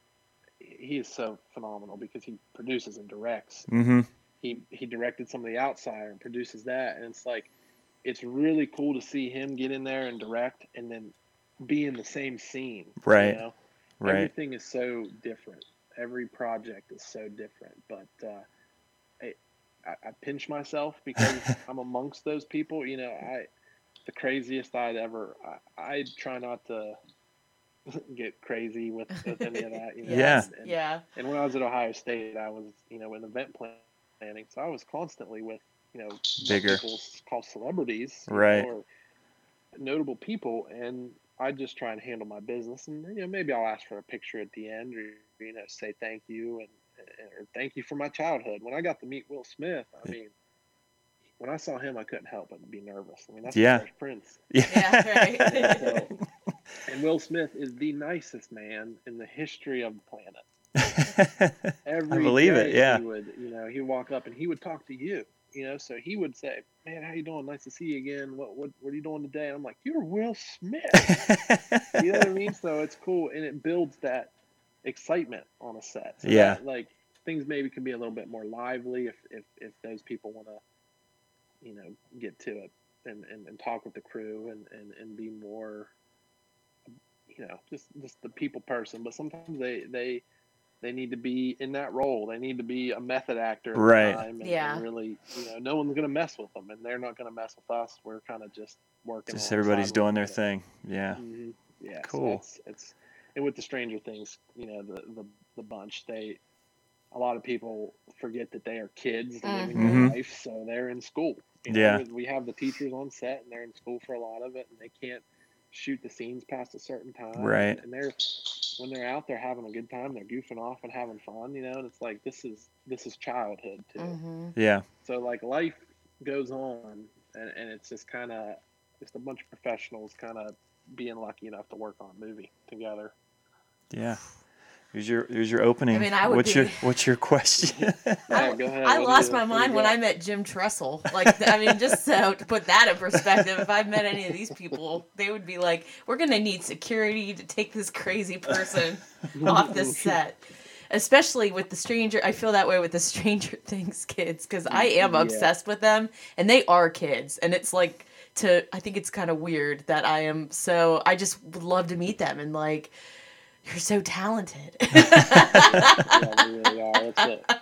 he is so phenomenal because he produces and directs.
Mm-hmm.
He he directed some of the Outsider and produces that, and it's like it's really cool to see him get in there and direct, and then be in the same scene.
Right.
You know?
Right.
Everything is so different. Every project is so different. But uh, I, I, pinch myself because I'm amongst those people. You know, I the craziest I'd ever. I, I try not to get crazy with, with any of that. You know?
Yeah.
And,
Yeah.
and when I was at Ohio State, I was you know in event planning, so I was constantly with you know
Bigger.
people call celebrities,
Right.
know, or notable people, and I just try and handle my business, and you know maybe I'll ask for a picture at the end, or you know say thank you and or thank you for my childhood. When I got to meet Will Smith, I mean. When I saw him, I couldn't help but be nervous. I mean, that's
Yeah.
the Fresh Prince.
Yeah, right.
So, and Will Smith is the nicest man in the history of the planet. Every
believe it, yeah.
He would, you know, he'd walk up and he would talk to you, you know. So he would say, "Man, how you doing? Nice to see you again. What what what are you doing today?" And I'm like, "You're Will Smith." you know what I mean? So it's cool, and it builds that excitement on a set. So
Yeah.
that, like things maybe can be a little bit more lively if if if those people want to, you know, get to it and, and and talk with the crew and and and be more you know just just the people person but sometimes they they they need to be in that role they need to be a method actor
Right.
and,
Yeah.
and really you know no one's gonna mess with them and they're not gonna mess with us we're kind of just working
Just everybody's doing their thing. Yeah.
Mhm. yeah so
Cool.
it's, it's and with the stranger things you know the the, the bunch they a lot of people forget that they are kids living their life so they're in school you know,
Yeah.
we have the teachers on set and they're in school for a lot of it and they can't shoot the scenes past a certain time
Right.
and they're when they're out they're having a good time they're goofing off and having fun you know and it's like this is this is childhood too
hmm
Yeah.
so like life goes on and, and it's just kind of just a bunch of professionals kind of being lucky enough to work on a movie together
Yeah. Here's your here's your opening.
I mean, I would
what's
be-
your what's your question?
Yeah, go ahead.
I lost my
what do you
mind when? I met Jim Tressel. Like, I mean, just so to put that in perspective, if I met any of these people, they would be like, "We're gonna need security to take this crazy person off the set." Especially with the Stranger, I feel that way with the Stranger Things kids because I am
Yeah.
obsessed with them, and they are kids, and it's like to. I think it's kind of weird that I am so. I just would love to meet them and like. You're so talented.
yeah, they really are. It's a,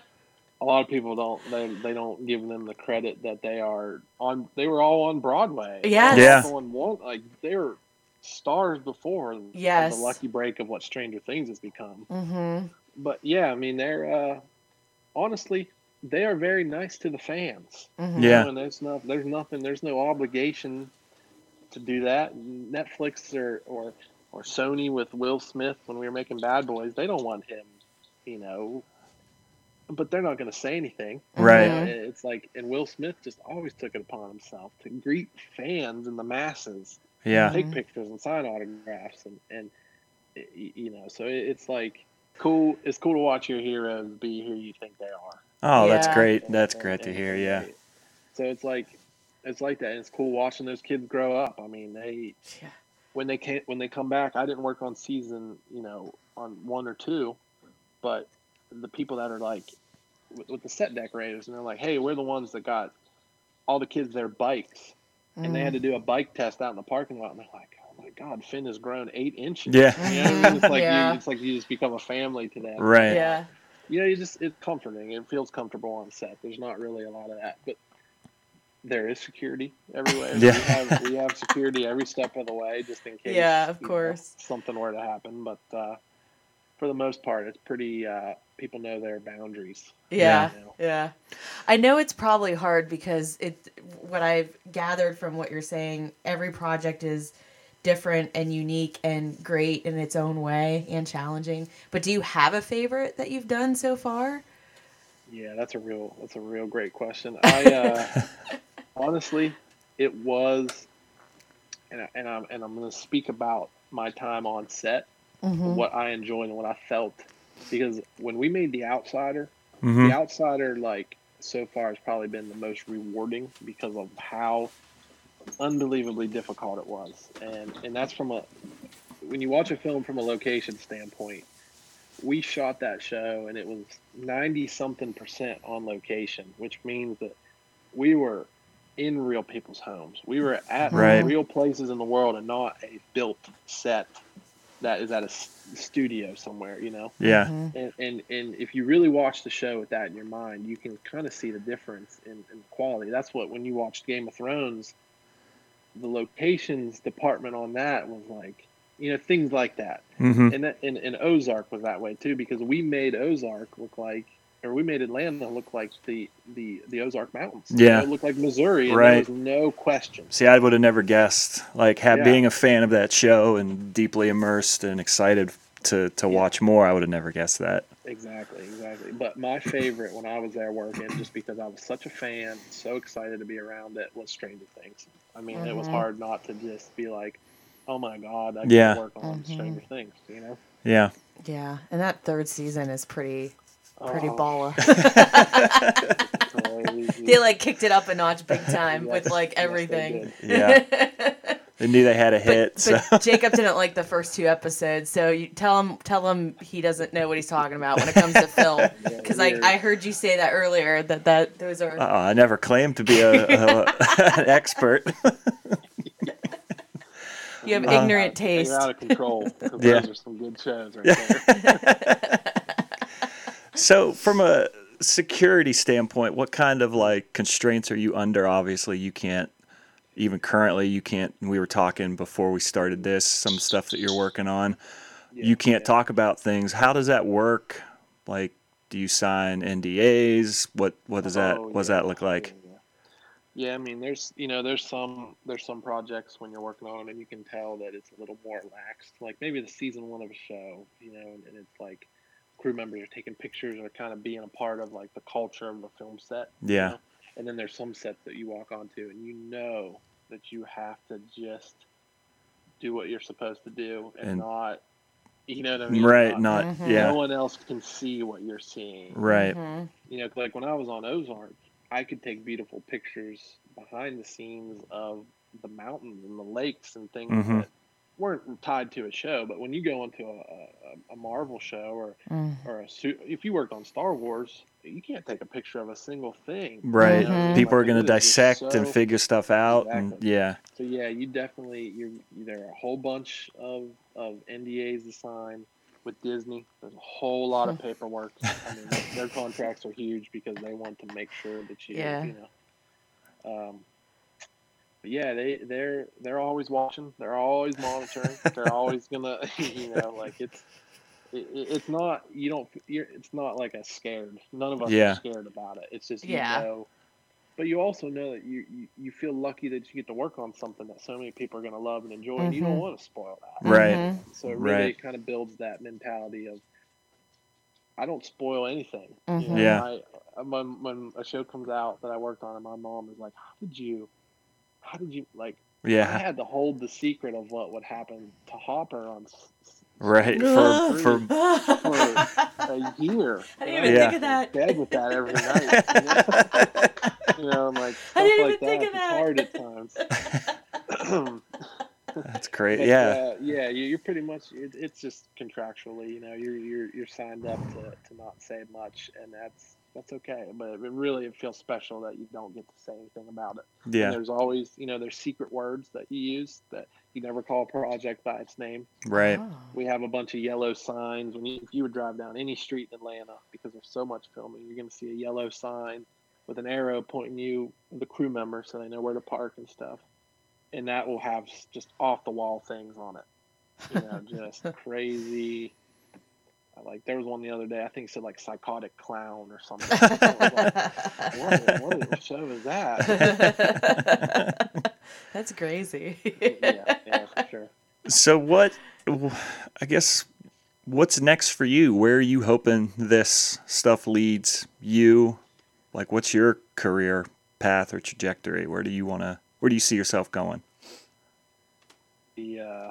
a lot of people don't they they don't give them the credit that they are on. They were all on Broadway.
Yes.
Yeah.
On one like they were stars before
Yes.
the lucky break of what Stranger Things has become.
mm-hmm.
But yeah, I mean they're uh, honestly they are very nice to the fans.
Mm-hmm.
Yeah.
And there's no there's nothing there's no obligation to do that. Netflix or or or Sony with Will Smith when we were making Bad Boys, they don't want him, you know. But they're not going to say anything.
Right.
It's like, and Will Smith just always took it upon himself to greet fans and the masses,
Yeah.
take mm-hmm. pictures and sign autographs, and and y- y- you know, so it's like cool. It's cool to watch your heroes be who you think they are.
Oh, that's great. That's
and-
great to hear. Yeah.
So it's like it's like that. And it's cool watching those kids grow up. I mean, they
Yeah.
When they can when they come back. I didn't work on season, you know, on one or two, but the people that are like with, with the set decorators, and they're like, hey, we're the ones that got all the kids their bikes, and they had to mm. do a bike test out in the parking lot, and they're like. Oh my God! Finn has grown eight inches.
Yeah.
you know what I mean? It's like
Yeah.
you, it's like you just become a family to them
Right.
Yeah.
you know, you just it's comforting. It feels comfortable on set. There's not really a lot of that, but there is security everywhere.
Yeah.
We have we have security every step of the way, just in case.
Yeah, of
you know,
course.
something were to happen, but uh, for the most part, it's pretty. Uh, people know their boundaries.
Yeah,
You know?
yeah. I know it's probably hard because it. What I've gathered from what you're saying, every project is different and unique and great in its own way and challenging. But do you have a favorite that you've done so far?
Yeah, that's a real that's a real great question. I uh, honestly, it was, and I, and I'm and I'm going to speak about my time on set, what I enjoyed and what I felt, because when we made The Outsider,
Mhm.
The Outsider like so far has probably been the most rewarding because of how unbelievably difficult it was, and and that's from a when you watch a film from a location standpoint we shot that show and it was 90 something percent on location, which means that we were in real people's homes. We were at
Right.
real places in the world and not a built set that is at a studio somewhere, you know?
Yeah.
And, and, and if you really watch the show with that in your mind, you can kind of see the difference in, in quality. That's what, when you watched Game of Thrones, the locations department on that was like, you know, things like that
hmm
and, that, and and Ozark was that way too because we made Ozark look like, or we made Atlanta look like the the the Ozark Mountains.
Yeah.
it looked like Missouri, and
Right.
there was no question.
See, I would have never guessed. Like, have,
Yeah.
being a fan of that show and deeply immersed and excited to to
Yeah.
watch more, I would have never guessed that.
Exactly, exactly. But my favorite when I was there working, just because I was such a fan, so excited to be around it, was Stranger Things. I mean, it was
Mhm.
hard not to just be like, "Oh my God, I
Yeah.
work on
Mhm.
Stranger Things," you know.
Yeah.
Yeah, and that third season is pretty pretty
Oh,
baller. they like kicked it up a notch big time
Yes,
with like
yes, they
everything.
Yeah. They knew they had a hit.
But,
so.
but Jacob didn't like the first two episodes, so you tell him tell him he doesn't know what he's talking about when it comes to film. Because I,
weird.
I heard you say that earlier that that those are
Uh-uh, I never claimed to be a, a an expert.
you have ignorant
out-
taste.
You're out of control. 'cause
Yeah.
Those are some good shows right there.
So, from a security standpoint, what kind of like constraints are you under? Obviously, you can't even currently you can't. We were talking before we started this some stuff that you're working on. you can't talk about things. How does that work? Like, do you sign NDAs? What what does that
Oh,
what does that look like?
Yeah, yeah. Yeah, I mean, there's you know, there's some there's some projects when you're working on them, and you can tell that it's a little more laxed. Like maybe the season one of a show, you know, and, and it's like crew members are taking pictures or kind of being a part of like the culture of the film set. you
Yeah.
know? And then there's some sets that you walk onto, and you know that you have to just do what you're supposed to do and,
And-
not, you know what I mean?
Right. Not
Mhm.
yeah.
No one else can see what you're seeing
Right.
Mhm.
you know, like when I was on Ozark, I could take beautiful pictures behind the scenes of the mountains and the lakes and things
Mhm.
that weren't tied to a show. But when you go into a, a, a Marvel show or
Mm.
or a suit, if you worked on Star Wars, you can't take a picture of a single thing. you
Right.
Mhm.
People are going to
is just
dissect and figure stuff out. And yeah.
So yeah, you definitely you're there are a whole bunch of of NDAs to sign with Disney. There's a whole lot of paperwork. I mean, their contracts are huge because they want to make sure that you
Yeah.
you know. Um, but yeah, they they're they're always watching. They're always monitoring. they're always gonna you know like it's. It, it- it's not you don't you're, it's not like a scared none of us
Yeah.
are scared about it it's just you
Yeah.
know but you also know that you, you, you feel lucky that you get to work on something that so many people are going to love and enjoy, and you don't
Mhm.
want to spoil that.
Right.
Mhm.
So it really
Right.
kind of builds that mentality of I don't spoil anything. You
Mhm.
know,
Yeah.
I, when when a show comes out that I worked on, and my mom is like, "How did you? How did you like?" Yeah, I
Yeah.
had to hold the secret of what would happen to Hopper on s- s-
Right. For for
for a year.
I didn't even
Yeah.
think of that.
bed with that every night. You know, you know I'm like
I didn't
like
even think
that.
of that.
hard at times.
that's great.
But,
Yeah.
uh, yeah. You, you're pretty much. It, it's just contractually. You know, you're you're you're signed up to, to not say much, and that's that's okay. But it really it feels special that you don't get to say anything about it. And
Yeah.
there's always you know there's secret words that you use that you never call a project by its name.
Right.
Oh.
We have a bunch of yellow signs. When you, if you would drive down any street in Atlanta, because there's so much filming, you're going to see a yellow sign with an arrow pointing you the crew member, so they know where to park and stuff. And that will have just off the wall things on it. You know, just crazy. I Like there was one the other day. I think it said like psychotic clown or something. I was like, what, what, what show is that?
That's crazy.
yeah, yeah, for sure.
So what? I guess what's next for you? Where are you hoping this stuff leads you? Like, what's your career path or trajectory? Where do you want to? Where do you see yourself going?
The uh,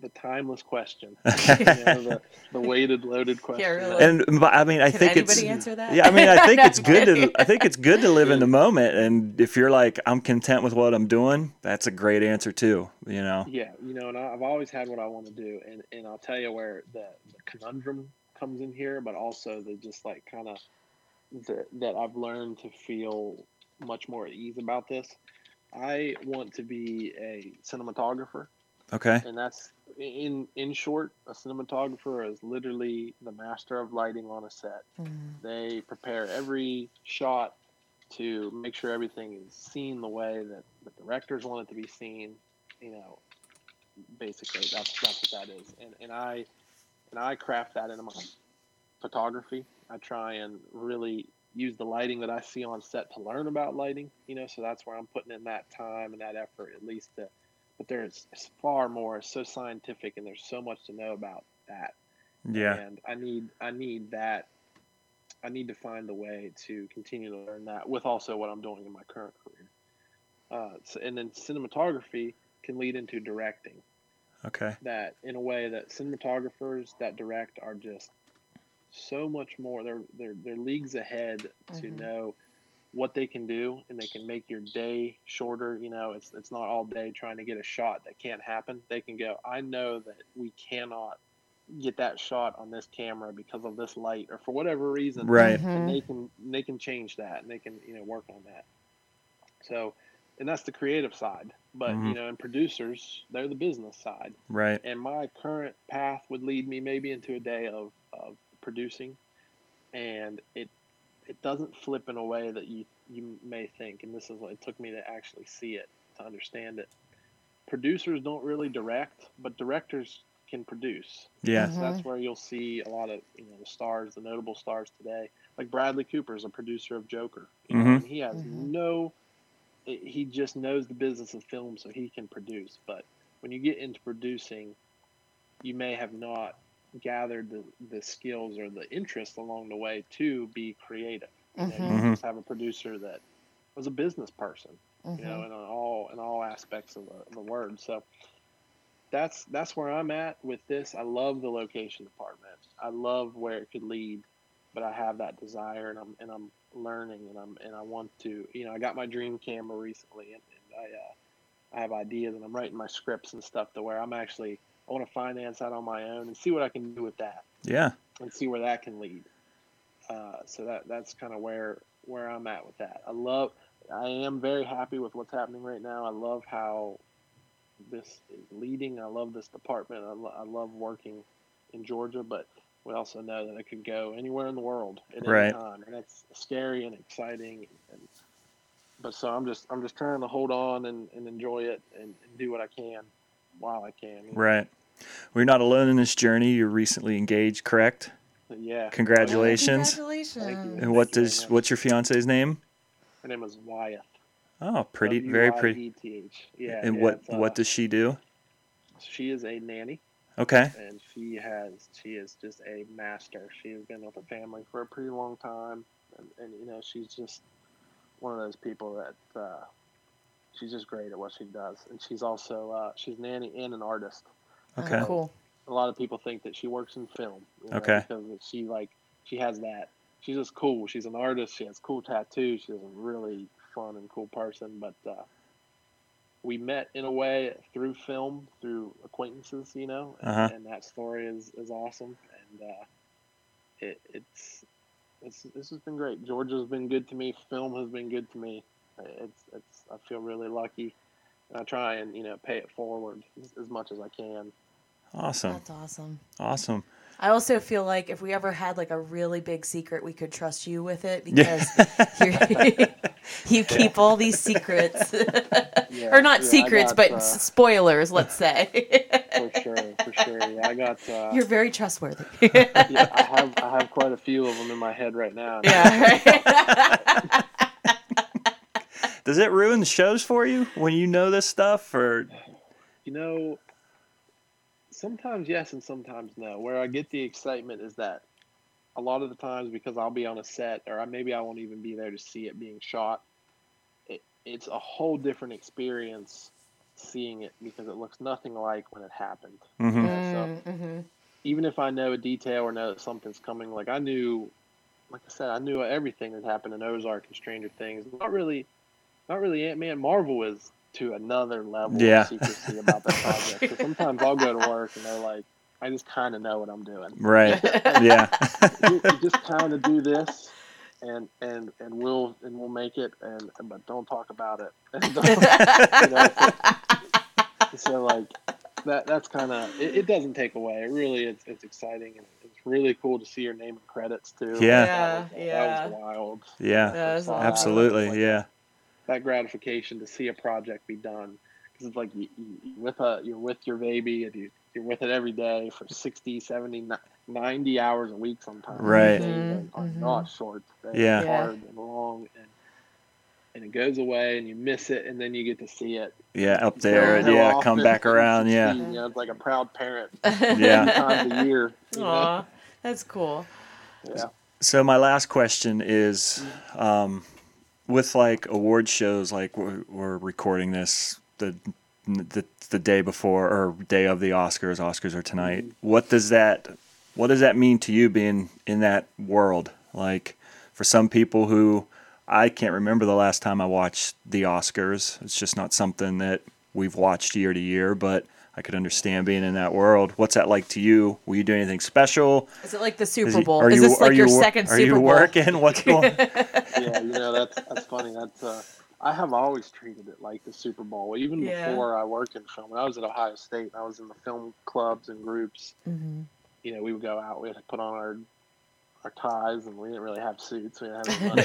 the timeless question. you know, the, the weighted, loaded question.
Yeah, really.
And but, I mean, I
Can
think it's
answer that?
yeah. I mean, I think
No,
it's good to. I think it's good to live in the moment. And if you're like, I'm content with what I'm doing, that's a great answer too. You know.
Yeah, you know, and I- I've always had what I want to do, and and I'll tell you where the, the conundrum comes in here, but also the just like kind of that that I've learned to feel much more at ease about this. I want to be a cinematographer,
Okay.
and that's in in short, a cinematographer is literally the master of lighting on a set. Mm. They prepare every shot to make sure everything is seen the way that the directors want it to be seen. You know, basically that's that's what that is. And and I and I craft that into my photography. I try and really use the lighting that I see on set to learn about lighting. You know, so that's where I'm putting in that time and that effort at least to. But there's it's far more. It's so scientific, and there's so much to know about that
Yeah.
and I need I need that I need to find a way to continue to learn that with also what I'm doing in my current career. Uh, so, and then cinematography can lead into directing.
Okay.
That in a way that cinematographers that direct are just so much more. They're they're they're leagues ahead to
Mhm.
know what they can do, and they can make your day shorter. You know, it's it's not all day trying to get a shot that can't happen. They can go. I know that we cannot get that shot on this camera because of this light or for whatever reason
Right.
and they can they can change that and they can you know work on that so and that's the creative side but
Mhm.
you know and producers they're the business side
Right.
and my current path would lead me maybe into a day of, of producing and it it doesn't flip in a way that you you may think and this is what it took me to actually see it to understand it producers don't really direct but directors can produce
Yeah.
so that's where you'll see a lot of you know the stars, the notable stars today. Like Bradley Cooper is a producer of Joker. You know,
Mhm.
and he has no, he just knows the business of film, so he can produce. But when you get into producing, you may have not gathered the, the skills or the interest along the way to be creative. You, know, you
Mhm.
just have a producer that was a business person you know, in all in all aspects of the, the word. So that's that's where I'm at with this. I love the location department. I love where it could lead, but I have that desire, and I'm and I'm learning, and I'm and I want to. You know, I got my dream camera recently, and, and I uh, I have ideas, and I'm writing my scripts and stuff to where I'm actually I want to finance that on my own and see what I can do with that
Yeah.
and see where that can lead. Uh, so that that's kind of where where I'm at with that. I love. I am very happy with what's happening right now. I love how this is leading. I love this department. I, lo- I love working in Georgia, but we also know that it could go anywhere in the world at
Right.
any time, and that's scary and exciting. And but so I'm just I'm just trying to hold on and, and enjoy it and, and do what I can while I can.
Right. We're not alone in this journey. You're recently engaged, correct?
Yeah.
Congratulations.
Congratulations.
And what
Thank
does
much.
what's your fiance's name?
Her name is Wyeth.
Oh, pretty, very pretty.
W-Y-E-T-H. Yeah.
And
yeah,
what
uh,
what does she do?
She is a nanny,
Okay.
and she has she is just a master. She has been with her family for a pretty long time, and, and you know she's just one of those people that uh, she's just great at what she does, and she's also uh, she's a nanny and an artist.
Okay.
Cool.
A lot of people think that she works in film. you know,
Okay.
Because she like she has that. She's just cool. She's an artist. She has cool tattoos. She's a really fun and cool person. But uh, we met in a way through film, through acquaintances, you know, and,
Uh-huh.
and that story is, is awesome. And uh, it, it's it's this has been great. Georgia's been good to me. Film has been good to me. It's it's I feel really lucky. And I try and you know pay it forward as, as much as I can.
Awesome.
That's awesome.
Awesome.
I also feel like if we ever had like a really big secret, we could trust you with it
Yeah.
because you're, you keep all these secrets,
Yeah,
or not
yeah,
secrets,
got,
but
uh,
spoilers. Let's say
for sure, for sure. Yeah, I got. Uh,
you're very trustworthy.
yeah, I have I have quite a few of them in my head right now.
yeah. Right?
Does it ruin the shows for you when you know this stuff, or
You know, sometimes yes and sometimes no. Where I get the excitement is that a lot of the times because I'll be on a set or I, maybe I won't even be there to see it being shot. It, it's a whole different experience seeing it because it looks nothing like when it happened.
Mhm.
You know, so
Mm-hmm.
even if I know a detail or know that something's coming, like I knew, like I said, I knew everything that happened in Ozark and Stranger Things. Not really, not really Ant Man. Marvel is to another level
Yeah.
of secrecy about that project. so sometimes I'll go to work and they're like, I just kind of know what I'm doing.
right? Yeah,
you, you just kind of do this. And, and and we'll and we'll make it and but don't talk about it. You know, so, so like that that's kind of it, it doesn't take away it really it's, it's exciting and it's really cool to see your name in credits too
Yeah.
that was,
Yeah,
that was wild
yeah,
That is
Saw
awesome.
that,
absolutely,
like,
yeah,
that gratification to see a project be done because it's like you, you, you're with a you're with your baby and you, you're with it every day for 60 70 90 hours a week sometimes
Right.
Days are, are
Mhm,
not short they're
Yeah.
Yeah.
hard and long and and it goes away and you miss it and then you get to see it
yeah, up there, and yeah, come back around, yeah,
succeed, you know, it's like a proud parent
Yeah.
Three times a year. you know?
That's cool.
Yeah.
So my last question is, um, with like award shows, like we're, we're recording this the, the the day before or day of the Oscars. Oscars are tonight. Mm-hmm. What does that What does that mean to you being in that world? Like for some people who I can't remember the last time I watched the Oscars. It's just not something that we've watched year to year, but I could understand being in that world. What's that like to you? Will you do anything special?
Is it like the
Is
Super
he-
Bowl?
Are
Is
you,
this like
are
your
you, wor-
second
are
Super
you
Bowl?
working? What's going? On?
Yeah, you know that's that's funny. That's uh, I have always treated it like the Super Bowl. Even
Yeah.
before I worked in film, when I was at Ohio State, and I was in the film clubs and groups.
hmm
You know, we would go out. We had to put on our our ties, and we didn't really have suits. We didn't have any money.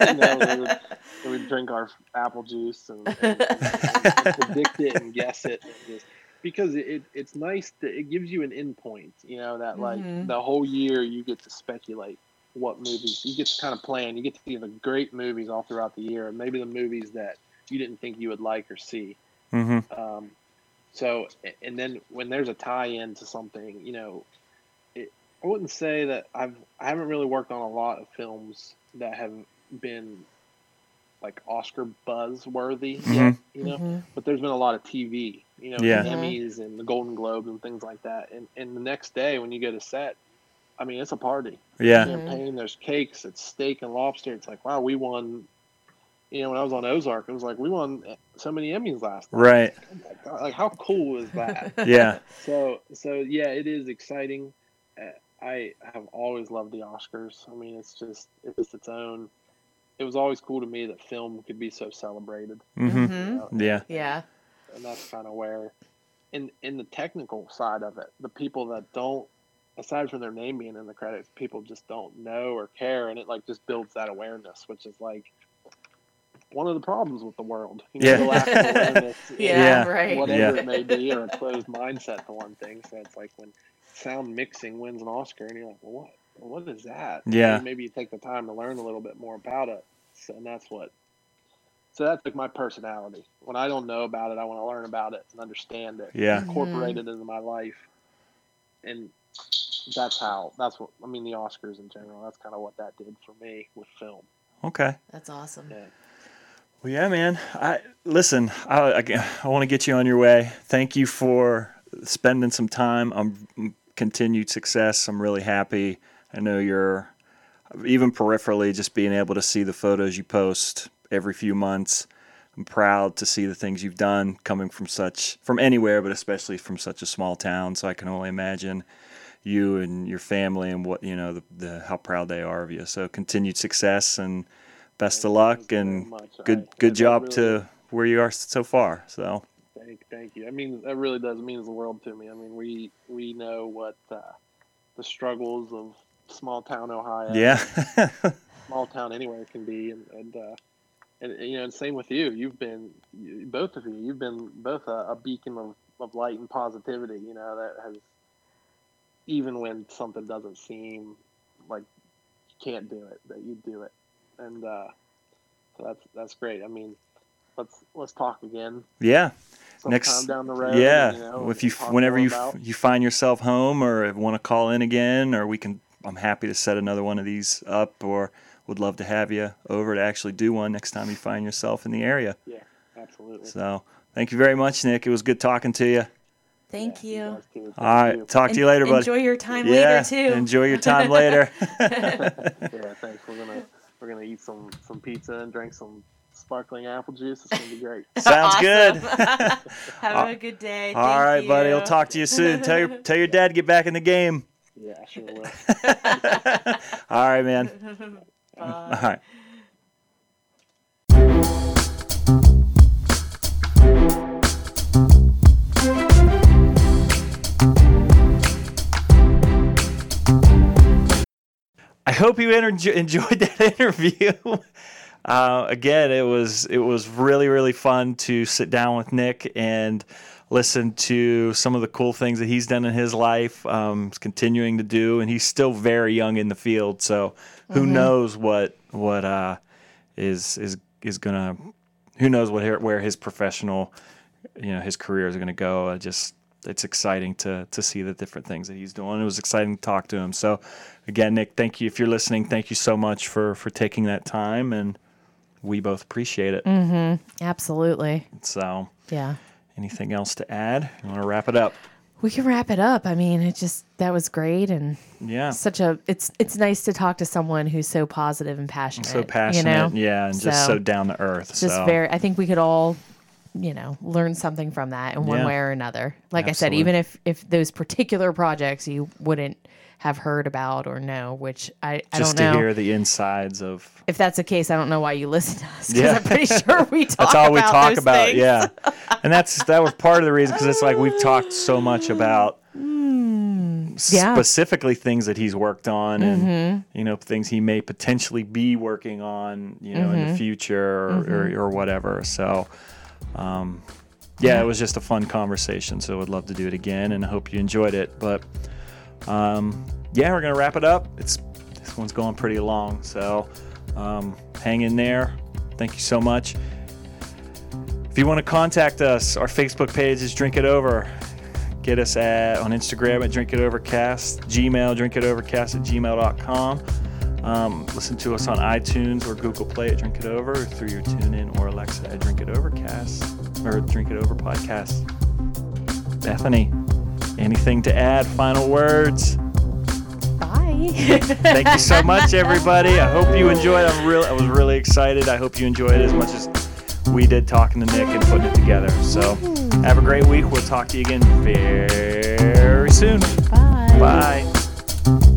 you know, we would, we would drink our apple juice and, and, and predict it and guess it, and just, because it, it it's nice to it gives you an endpoint. You know that like
Mhm.
the whole year you get to speculate what movies you get to kind of plan. You get to see the great movies all throughout the year, and maybe the movies that you didn't think you would like or see.
Mm-hmm.
Um, so, and then when there's a tie-in to something, you know, it, I wouldn't say that I've I haven't really worked on a lot of films that have been like Oscar buzz worthy yet,
Mhm.
you know.
hmm
But there's been a lot of TV, you know,
Yeah.
Emmys and the Golden Globes and things like that. And and the next day when you go to set, I mean, it's a party.
Yeah.
Champagne, there's cakes, it's steak and lobster. It's like, wow, we won. You know, when I was on Ozark, it was like we won so many Emmys last night.
Right.
Oh like how cool is that?
Yeah.
so so yeah, it is exciting. Uh, I have always loved the Oscars. I mean, it's just it's its own. It was always cool to me that film could be so celebrated.
hmm
you
hmm
know,
Yeah.
Yeah.
and that's kind of where, in in the technical side of it, the people that don't, aside from their name being in the credits, people just don't know or care, and it like just builds that awareness, which is like one of the problems with the world. You know,
Yeah.
the awareness,
Yeah,
Yeah.
right.
whatever
Yeah.
it may be, or a closed mindset to one thing. So it's like when sound mixing wins an Oscar, and you're like, well, what? Well, what is that?
Yeah.
And maybe you take the time to learn a little bit more about it. So, and that's what. So that's like my personality. When I don't know about it, I want to learn about it and understand it,
Yeah.
incorporate it into my life, and that's how. That's what I mean. The Oscars in general. That's kind of what that did for me with film.
Okay.
That's awesome.
Yeah.
Well, yeah, man. I listen. I I, I want to get you on your way. Thank you for spending some time. I'm continued success. I'm really happy. I know you're even peripherally just being able to see the photos you post every few months. I'm proud to see the things you've done coming from such from anywhere, but especially from such a small town. So I can only imagine you and your family and what you know the, the how proud they are of you. So continued success and best of luck and good
I-
good job
really-
to where you are so far. So
Thank, thank you. I mean, that really does means the world to me. I mean, we we know what uh, the struggles of small town Ohio,
yeah,
small town anywhere can be, and and, uh, and you know, and same with you. You've been both of you. You've been both a, a beacon of, of light and positivity. You know that has even when something doesn't seem like you can't do it, that you do it, and uh, so that's that's great. I mean, let's let's talk again
Yeah.
sometime
Next-
down the road.
Yeah.
you know,
if you whenever you
about-
you find yourself home or want to call in again or we can I'm happy to set another one of these up or would love to have you over to actually do one next time you find yourself in the area.
yeah, absolutely.
So, thank you very much, Nick. It was good talking to you.
Thank
Yeah,
you.
guys. Thank
All right.
you.
Talk to you later, buddy.
Enjoy your time
yeah.
later too.
Enjoy your time later.
yeah, thanks. We're gonna we're gonna eat some some pizza and drink some sparkling apple juice. It's gonna be great.
Sounds good.
Have a good day.
All
Thank
right, buddy. I'll talk to you soon. Tell your tell your dad to get back in the game.
Yeah, I sure will.
All right, man. All right. I hope you enter- enjoyed that interview. Uh, again, it was it was really really fun to sit down with Nick and listen to some of the cool things that he's done in his life, um, is continuing to do, and he's still very young in the field. So who knows what what uh, is is is gonna who knows what where his professional you know his career is gonna go. I just it's exciting to to see the different things that he's doing. It was exciting to talk to him. So again, Nick, thank you if you're listening. Thank you so much for for taking that time, and we both appreciate it.
Absolutely.
So
Yeah.
Anything else to add? You want to wrap it up?
We can wrap it up. I mean, it just that was great and
Yeah.
such a it's it's nice to talk to someone who's so positive and passionate.
So passionate,
you know?
yeah, and just
So,
so down to earth.
Just
so
very I think we could all, you know, learn something from that in one
Yeah.
way or another. Like I said, even if if those particular projects you wouldn't have heard about or know, which I, I
just
don't
to hear the insides of
if that's the case, I don't know why you listen to us.
Yeah.
I'm pretty sure we talk about.
that's all we talk about
things.
yeah and that's that was part of the reason because it's like we've talked so much about
Mm, yeah. Mm-hmm.
specifically things that he's worked on and you know things he may potentially be working on you know
Mm-hmm.
in the future or, or, or whatever so um, yeah it was just a fun conversation so i'd love to do it again and i hope you enjoyed it but um, yeah we're gonna wrap it up it's this one's going pretty long so um, hang in there thank you so much if you want to contact us, our Facebook page is Drink It Over. Get us at on Instagram at Drink It Overcast, Gmail, Drink It Overcast at gmail.com. Um, listen to us on iTunes or Google Play at Drink It Over, through your TuneIn or Alexa at Drink It Overcast or Drink It Over Podcast. Bethany, anything to add? Final words?
Bye.
Thank you so much, everybody. I hope you enjoyed. I'm real. I was really excited. I hope you enjoyed it as much as we did talking to Nick and putting it together. So, have a great week. We'll talk to you again very soon.
Bye.
Bye.